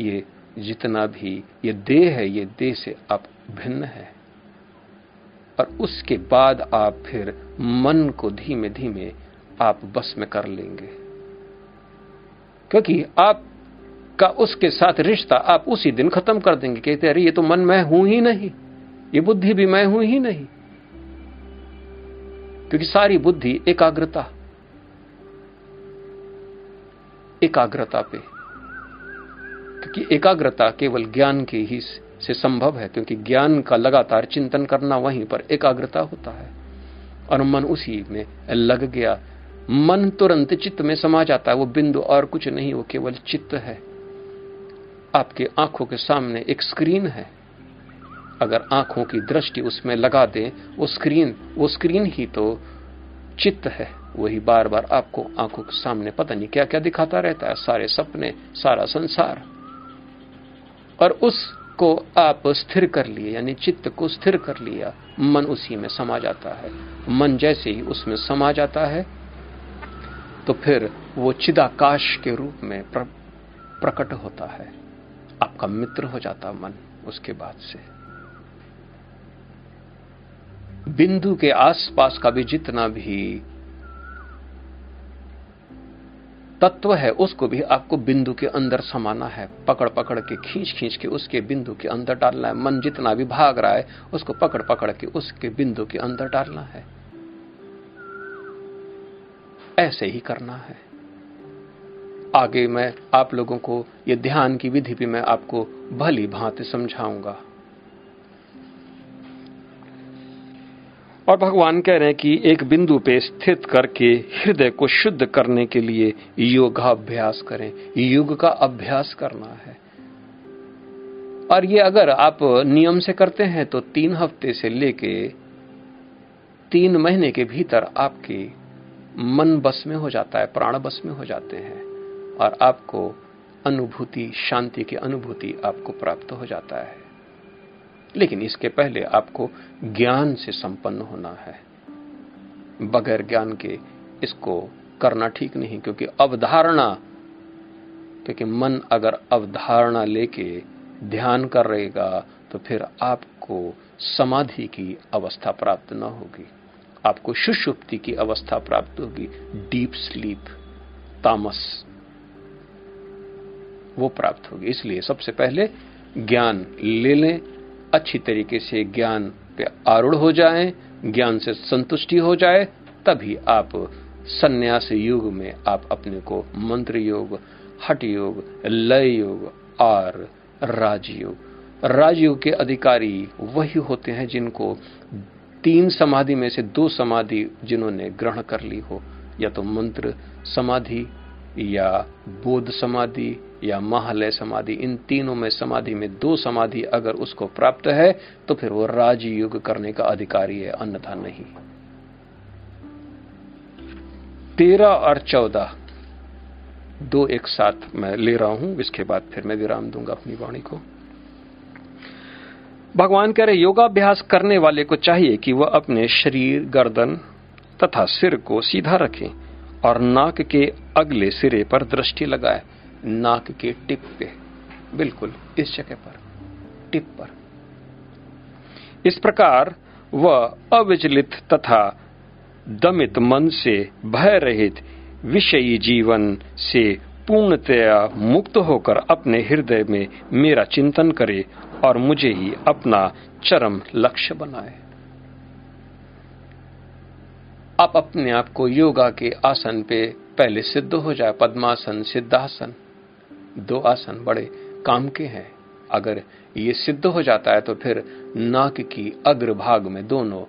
ये जितना भी, ये देह है, ये देह से आप भिन्न है। और उसके बाद आप फिर मन को धीमे धीमे आप बस में कर लेंगे। क्योंकि आप का उसके साथ रिश्ता आप उसी दिन खत्म कर देंगे। कहते, अरे, ये तो मन मैं हूँ ही नहीं। ये बुद्धि भी मैं हूँ ही नहीं। क्योंकि सारी बुद्धि एकाग्रता एकाग्रता पे। क्योंकि एकाग्रता केवल ज्ञान के ही से संभव है, क्योंकि ज्ञान का लगातार चिंतन करना वहीं पर एकाग्रता होता है। और मन उसी में लग गया। मन तुरंत चित्त में समा जाता है, वो बिंदु और कुछ नहीं, वो केवल चित्त है। आपके आँखों के सामने एक स्क्रीन है। अगर आँखों की दृष्टि उसमें लगा दें वो स्क्रीन वो स्क्रीन ही तो चित्त है। वही बार बार आपको आँखों के सामने पता नहीं क्या क्या दिखाता रहता है सारे सपने सारा संसार। और उसको आप स्थिर कर लिए यानी चित्त को स्थिर कर लिया मन उसी में समा जाता है। मन जैसे ही उसमें समा जाता है तो फिर वो चिदाकाश के रूप में प्र, प्रकट होता है। आपका मित्र हो जाता मन उसके बाद से। बिंदु के आसपास का भी जितना भी तत्व है, उसको भी आपको बिंदु के अंदर समाना है। पकड़ पकड़ के खींच खींच के उसके बिंदु के अंदर डालना है। मन जितना भी भाग रहा है, उसको पकड़ पकड़ के उसके बिंदु के अंदर डालना है। ऐसे ही करना है। आगे मैं आप लोगों को यह ध्यान की विधि भी मैं आपको भली भांति समझाऊँगा। और भगवान कह रहे हैं कि एक बिंदु पे स्थित करके हृदय को शुद्ध करने के लिए योगाभ्यास करें। योग का अभ्यास करना है। और ये अगर आप नियम से करते हैं तो तीन हफ़्ते से लेके तीन महीने के भीतर आपके मन बस में हो जाता है, प्राण बस में हो जाते हैं। और आपको अनुभूति, शांति की अनुभूति आपको प्राप्त हो जाता है। लेकिन इसके पहले आपको ज्ञान से संपन्न होना है। बगैर ज्ञान के इसको करना ठीक नहीं, क्योंकि अवधारणा, क्योंकि मन अगर अवधारणा लेके ध्यान कर रहेगा तो फिर आपको समाधि की अवस्था प्राप्त न होगी। आपको सुषुप्ति की अवस्था प्राप्त होगी। डीप स्लीप, तामस वो प्राप्त होगी। इसलिए सबसे पहले ज्ञान ले लें अच्छी तरीके से ज्ञान पे आरूढ़ हो जाएँ, ज्ञान से संतुष्टि हो जाए तभी आप संन्यास युग में आप अपने को मंत्र योग हट योग लय योग और राजयोग। राजयोग के अधिकारी वही होते हैं जिनको तीन समाधि में से दो समाधि जिन्होंने ग्रहण कर ली हो। या तो मंत्र समाधि या बोध समाधि या महालय समाधि, इन तीनों में समाधि में दो समाधि अगर उसको प्राप्त है तो फिर वो राजयुग करने का अधिकारी है, अन्यथा नहीं। तेरह और चौदह, दो एक साथ मैं ले रहा हूँ, इसके बाद फिर मैं विराम दूँगा अपनी वाणी को। भगवान कह रहे, योगाभ्यास करने वाले को चाहिए कि वह अपने शरीर, गर्दन तथा सिर को सीधा रखें। और नाक के अगले सिरे पर दृष्टि लगाए। नाक के टिप पे। बिल्कुल, इस जगह पर। टिप पर। इस प्रकार वह अविचलित तथा दमित मन से भय रहित विषयी जीवन से पूर्णतया मुक्त होकर अपने हृदय में मेरा चिंतन करे और मुझे ही अपना चरम लक्ष्य बनाए। आप अपने आप को योगा के आसन पे पहले सिद्ध हो जाए, पद्मासन, सिद्धासन। दो आसन बड़े काम के हैं। अगर ये सिद्ध हो जाता है तो फिर नाक की अग्रभाग में दोनों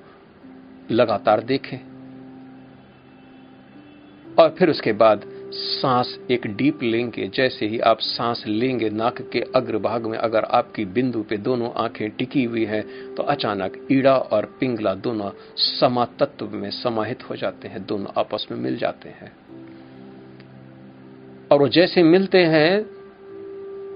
लगातार देखें। और फिर उसके बाद सांस एक डीप लेंगे, जैसे ही आप सांस लेंगे, नाक के अग्रभाग में अगर आपकी बिंदु पे दोनों आँखें टिकी हुई हैं तो अचानक ईड़ा और पिंगला दोनों समातत्व में समाहित हो जाते हैं, दोनों आपस में मिल जाते हैं। और वो जैसे मिलते हैं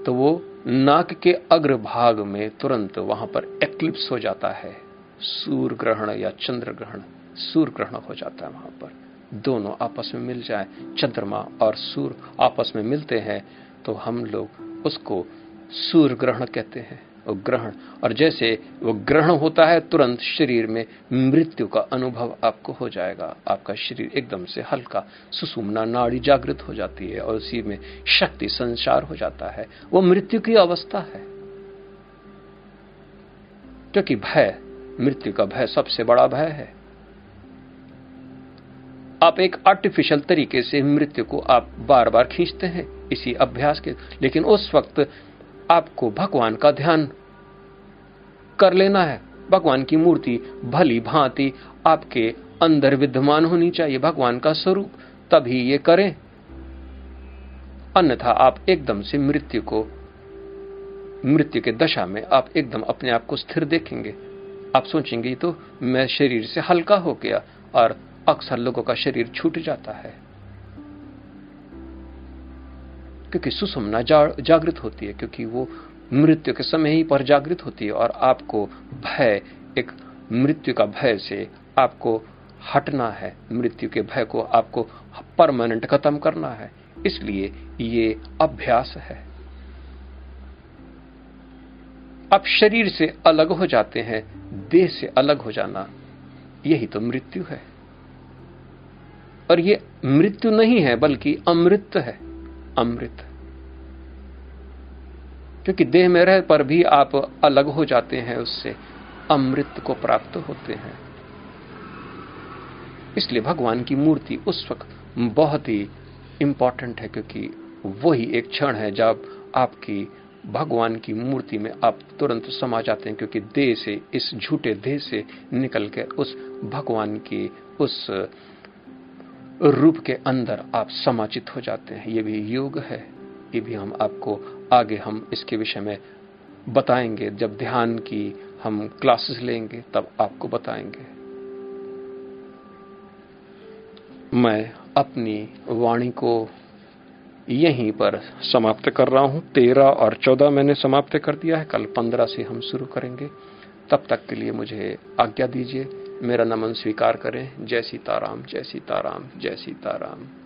तो वो नाक के अग्रभाग में तुरंत वहाँ पर एक्लिप्स हो जाता है, सूर्य ग्रहण या चंद्र ग्रहण, सूर्य ग्रहण हो जाता है वहाँ पर। दोनों आपस में मिल जाए। चंद्रमा और सूर्य आपस में मिलते हैं तो हम लोग उसको सूर्य ग्रहण कहते हैं, वो ग्रहण। और जैसे वो ग्रहण होता है, तुरंत शरीर में मृत्यु का अनुभव आपको हो जाएगा। आपका शरीर एकदम से हल्का, सुसुमना नाड़ी जागृत हो जाती है और उसी में शक्ति संचार हो जाता है। वो मृत्यु की अवस्था है। क्योंकि भय, मृत्यु का भय सबसे बड़ा भय है। आप एक आर्टिफिशियल तरीके से मृत्यु को आप बार बार खींचते हैं इसी अभ्यास के। लेकिन उस वक्त आपको भगवान का ध्यान कर लेना है। भगवान की मूर्ति भली भांति आपके अंदर विद्यमान होनी चाहिए। भगवान का स्वरूप तभी ये करें, अन्यथा आप एकदम से मृत्यु को, मृत्यु के दशा में आप एकदम अपने आप को स्थिर देखेंगे। आप सोचेंगे तो मैं शरीर से हल्का हो गया और अक्सर लोगों का शरीर छूट जाता है। क्योंकि सुषमना जा, जागृत होती है क्योंकि वो मृत्यु के समय ही पर जागृत होती है और आपको भय एक मृत्यु का भय से आपको हटना है। मृत्यु के भय को आपको परमानेंट खत्म करना है। इसलिए ये अभ्यास है। आप शरीर से अलग हो जाते हैं देह से अलग हो जाना यही तो मृत्यु है। और ये मृत्यु नहीं है, बल्कि अमृत है। अमृत। क्योंकि देह में रह पर भी आप अलग हो जाते हैं, उससे अमृत को प्राप्त होते हैं। इसलिए भगवान की मूर्ति उस वक्त बहुत ही इंपॉर्टेंट है, क्योंकि वही एक क्षण है जब आपकी भगवान की मूर्ति में आप तुरंत समा जाते हैं, क्योंकि देह से, इस झूठे देह से निकल के उस भगवान की उस रूप के अंदर आप समाचित हो जाते हैं। ये भी योग है। ये भी हम आपको आगे हम इसके विषय में बताएँगे। जब ध्यान की हम क्लासेस लेंगे, तब आपको बताएँगे। मैं अपनी वाणी को यहीं पर समाप्त कर रहा हूँ। तेरह और चौदह मैंने समाप्त कर दिया है। कल पंद्रह से हम शुरू करेंगे। तब तक के लिए मुझे आज्ञा दीजिए। मेरा नमन स्वीकार करें। जय सीताराम जय सीताराम जय सीताराम।